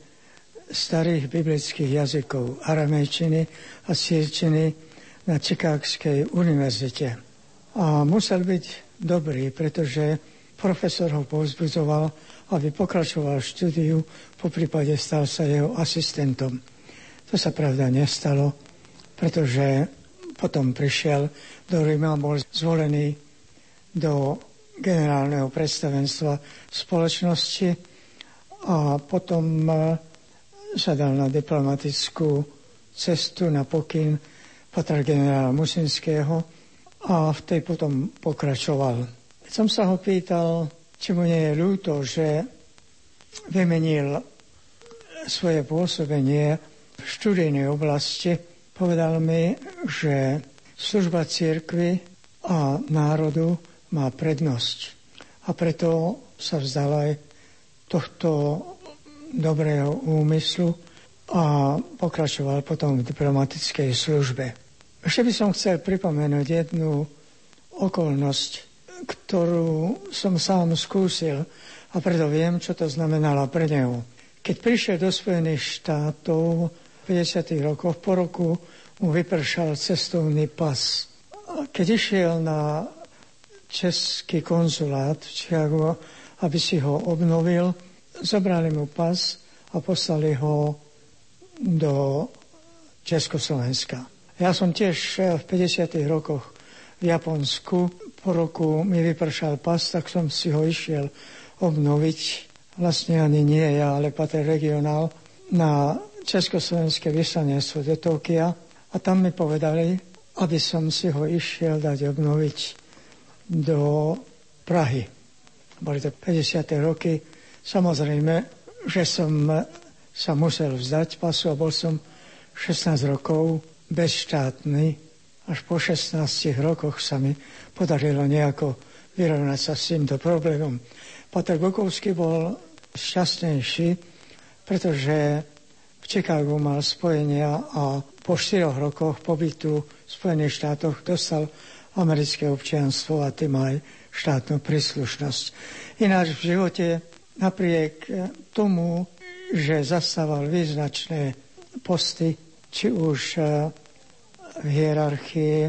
starých biblických jazykov, aramejčiny a sírčiny na Čikákskej univerzite. A musel byť dobrý, pretože profesor ho povzbudzoval, aby pokračoval štúdiu, po prípade stal sa jeho asistentom. To sa pravda nestalo, pretože potom prišiel do Ríma, bol zvolený do generálneho predstavenstva spoločnosti a potom eh, sa dal na diplomatickú cestu na pokyn patra generála Musinského, a v tej potom pokračoval. Keď som sa ho pýtal, či mu nie je ľúto, že vymenil svoje pôsobenie v študijnej oblasti. Povedal mi, že služba církvy a národu má prednosť. A preto sa vzdal aj tohto dobrého úmyslu a pokračoval potom v diplomatickej službe. Ešte by som chcel pripomenúť jednu okolnosť, ktorú som sám skúsil a preto viem, čo to znamenalo pre neho. Keď prišiel do Spojených štátov v 50. rokoch, po roku mu vypršal cestovný pas. Keď išiel na český konzulát v Chicago, aby si ho obnovil, zobrali mu pas a poslali ho do Československa. Ja som tiež v 50. rokoch v Japonsku. Po roku mi vypršal pas, tak som si ho išiel obnoviť. Vlastne ani nie ja, ale pater regionál na Československé vyslanectvo do Tokia. A tam mi povedali, aby som si ho išiel dať obnoviť do Prahy. Boli to 50. roky. Samozrejme, že som sa musel vzdať pasu a bol som 16 rokov bezštátny. Až po 16 rokoch sa mi podarilo nejako vyrovnať sa s týmto problémom. Pater Bukovský bol šťastnejší, pretože v Chicagu mal spojenia a po 4 rokoch pobytu v Spojených štátoch dostal americké občianstvo a tým aj štátnu príslušnosť. Ináč v živote napriek tomu že zastával význačné posty, či už e, v hierarchii,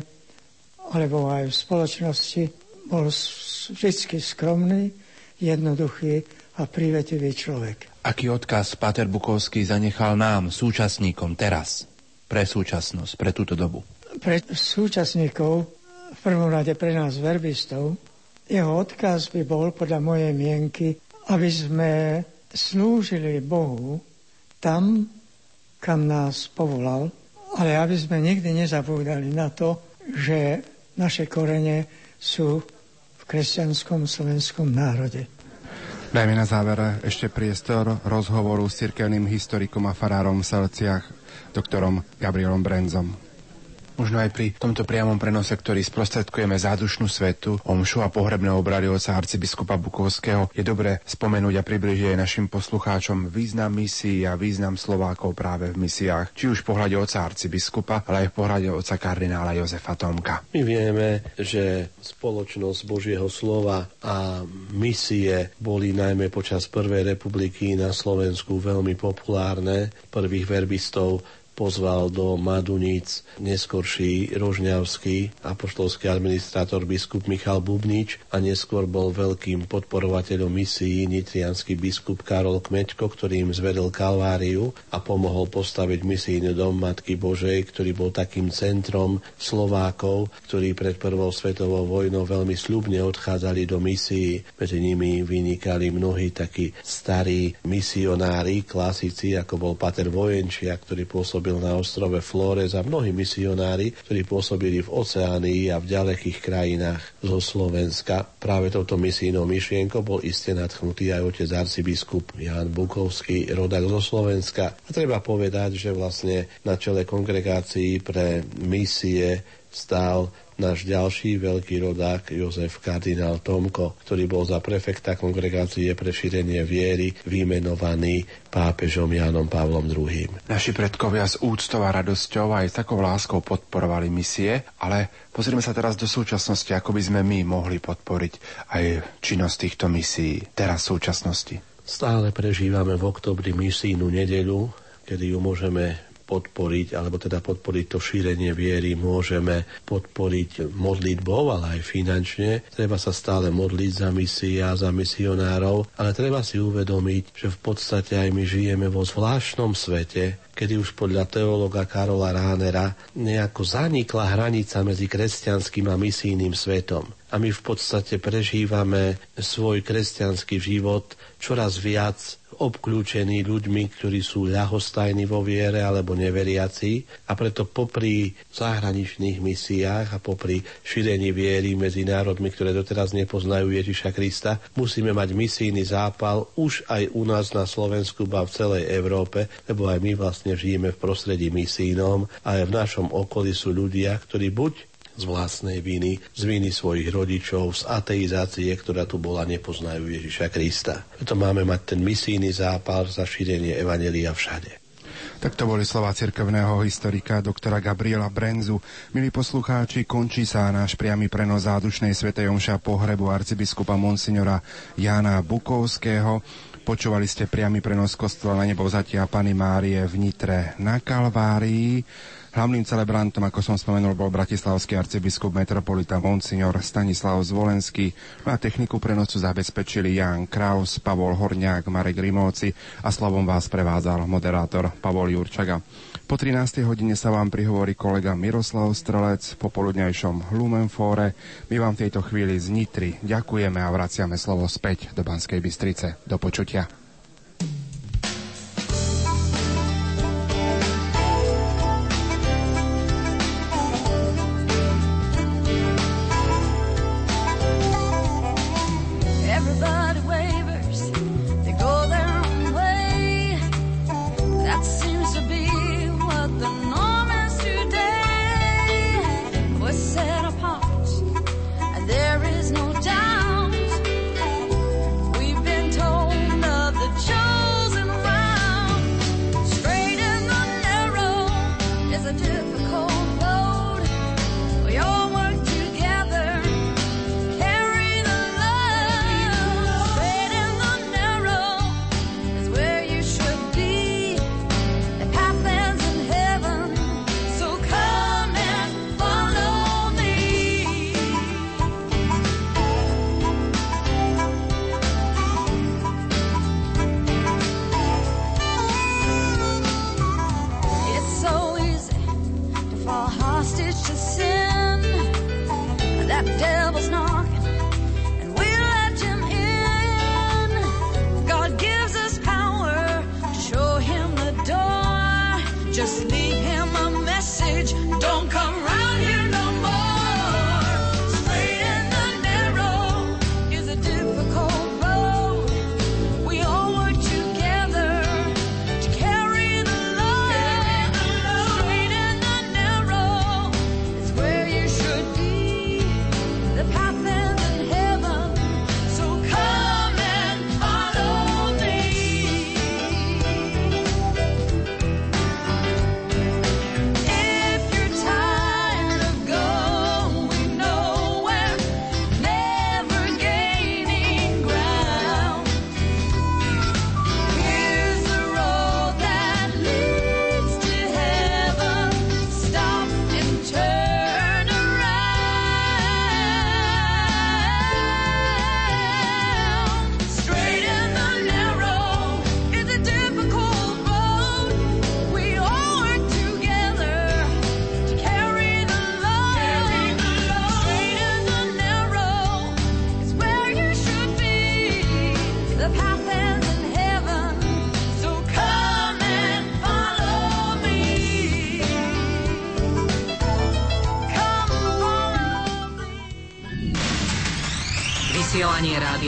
alebo aj v spoločnosti, bol vždy skromný, jednoduchý a prívetivý človek. Aký odkaz Pater Bukovský zanechal nám, súčasníkom, teraz, pre súčasnosť, pre túto dobu? Pre súčasníkov, v prvom rade pre nás verbistov, jeho odkaz by bol podľa mojej mienky, aby sme slúžili Bohu tam, kam nás povolal, ale aby sme nikdy nezabúdali na to, že naše korene sú v kresťanskom slovenskom národe. Dajme na záver ešte priestor rozhovoru s cirkevným historikom a farárom v Selciach, doktorom Gabrielom Brenzom. Možno aj pri tomto priamom prenose, ktorý sprostredkujeme zádušnú svetu, omšu a pohrebné obrady oca arcibiskupa Bukovského, je dobre spomenúť a približiť aj našim poslucháčom význam misií a význam Slovákov práve v misiách, či už v pohľade oca arcibiskupa, ale aj v pohľade oca kardinála Jozefa Tomka. My vieme, že spoločnosť Božieho slova a misie boli najmä počas Prvej republiky na Slovensku veľmi populárne. Prvých verbistov pozval do Maduníc neskorší rožňavský apoštolský administrátor biskup Michal Bubnič a neskôr bol veľkým podporovateľom misií nitrianský biskup Karol Kmeďko, ktorý im zvedel Kalváriu a pomohol postaviť misijný dom Matky Božej, ktorý bol takým centrom Slovákov, ktorí pred prvou svetovou vojnou veľmi sľubne odchádzali do misií. Medzi nimi vynikali mnohí takí starí misionári, klasici, ako bol Pater Vojenčia, ktorý pôsobil pôsobil na ostrove Flores a mnohí misionári, ktorí pôsobili v Oceánii a v ďalekých krajinách zo Slovenska. Práve touto misijnou myšlienkou bol iste nadchnutý aj otec arcibiskup Jan Bukovský, rodak zo Slovenska. A treba povedať, že vlastne na čele kongregácií pre misie stál náš ďalší veľký rodák Jozef kardinál Tomko, ktorý bol za prefekta kongregácie pre šírenie viery vymenovaný pápežom Jánom Pavlom II. Naši predkovia s úctou a radosťou aj s takou láskou podporovali misie, ale pozrieme sa teraz do súčasnosti, ako by sme my mohli podporiť aj činnosť týchto misií teraz v súčasnosti. Stále prežívame v oktobri misijnú nedeľu, kedy ju môžeme podporiť, alebo teda podporiť to šírenie viery, môžeme podporiť modlitbou, ale aj finančne. Treba sa stále modliť za misie a za misionárov, ale treba si uvedomiť, že v podstate aj my žijeme vo zvláštnom svete, kedy už podľa teologa Karola Ránera nejako zanikla hranica medzi kresťanským a misijným svetom. A my v podstate prežívame svoj kresťanský život čoraz viac obklúčení ľuďmi, ktorí sú ľahostajní vo viere alebo neveriaci. A preto popri zahraničných misiách a popri šírení viery medzi národmi, ktoré doteraz nepoznajú Ježiša Krista, musíme mať misijný zápal už aj u nás na Slovensku, ba v celej Európe, lebo aj my vlastne žijeme v prostredí misijnom a aj v našom okolí sú ľudia, ktorí buď z vlastnej viny, z viny svojich rodičov, z ateizácie, ktorá tu bola, nepoznajú Ježiša Krista. Preto máme mať ten misijný zápal za šírenie Evanelia všade. Tak to boli slova cirkevného historika doktora Gabriela Brenzu. Milí poslucháči, končí sa náš priamy prenos zádušnej svätej Omša pohrebu arcibiskupa Monsignora Jana Bukovského. Počúvali ste priamy prenos kostola na nebo vzatia Pany Márie v Nitre na Kalvárii. Hlavným celebrantom, ako som spomenul, bol bratislavský arcibiskup metropolita Monsignor Stanislav Zvolenský. Na techniku prenosu zabezpečili Jan Kraus, Pavol Horňák, Marek Rimovci a slovom vás prevádzal moderátor Pavol Jurčaga. Po 13. hodine sa vám prihovorí kolega Miroslav Strelec po poludňajšom Lumenfóre. My vám v tejto chvíli z Nitry ďakujeme a vraciame slovo späť do Banskej Bystrice. Do počutia.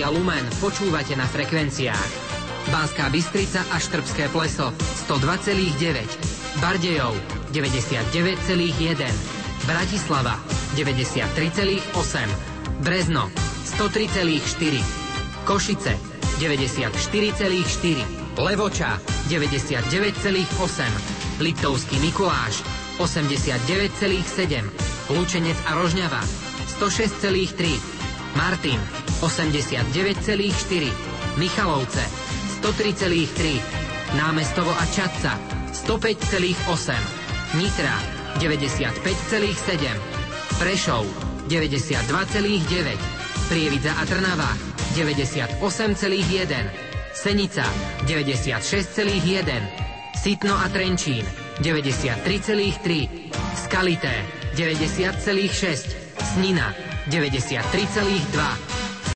Rádia Lumen počúvate na frekvenciách. Banská Bystrica a Štrbské pleso 102,9. Bardejov 99,1. Bratislava 93,8. Brezno 103,4. Košice 94,4. Levoča 99,8. Liptovský Mikuláš 89,7. Lučenec a Rožňava 106,3. Martin 89,4, Michalovce 103,3, Námestovo a Čadca 105,8, Nitra 95,7, Prešov 92,9, Prievidza a Trnava 98,1, Senica 96,1, Sitno a Trenčín 93,3, Skalité 90,6, Snina 93,2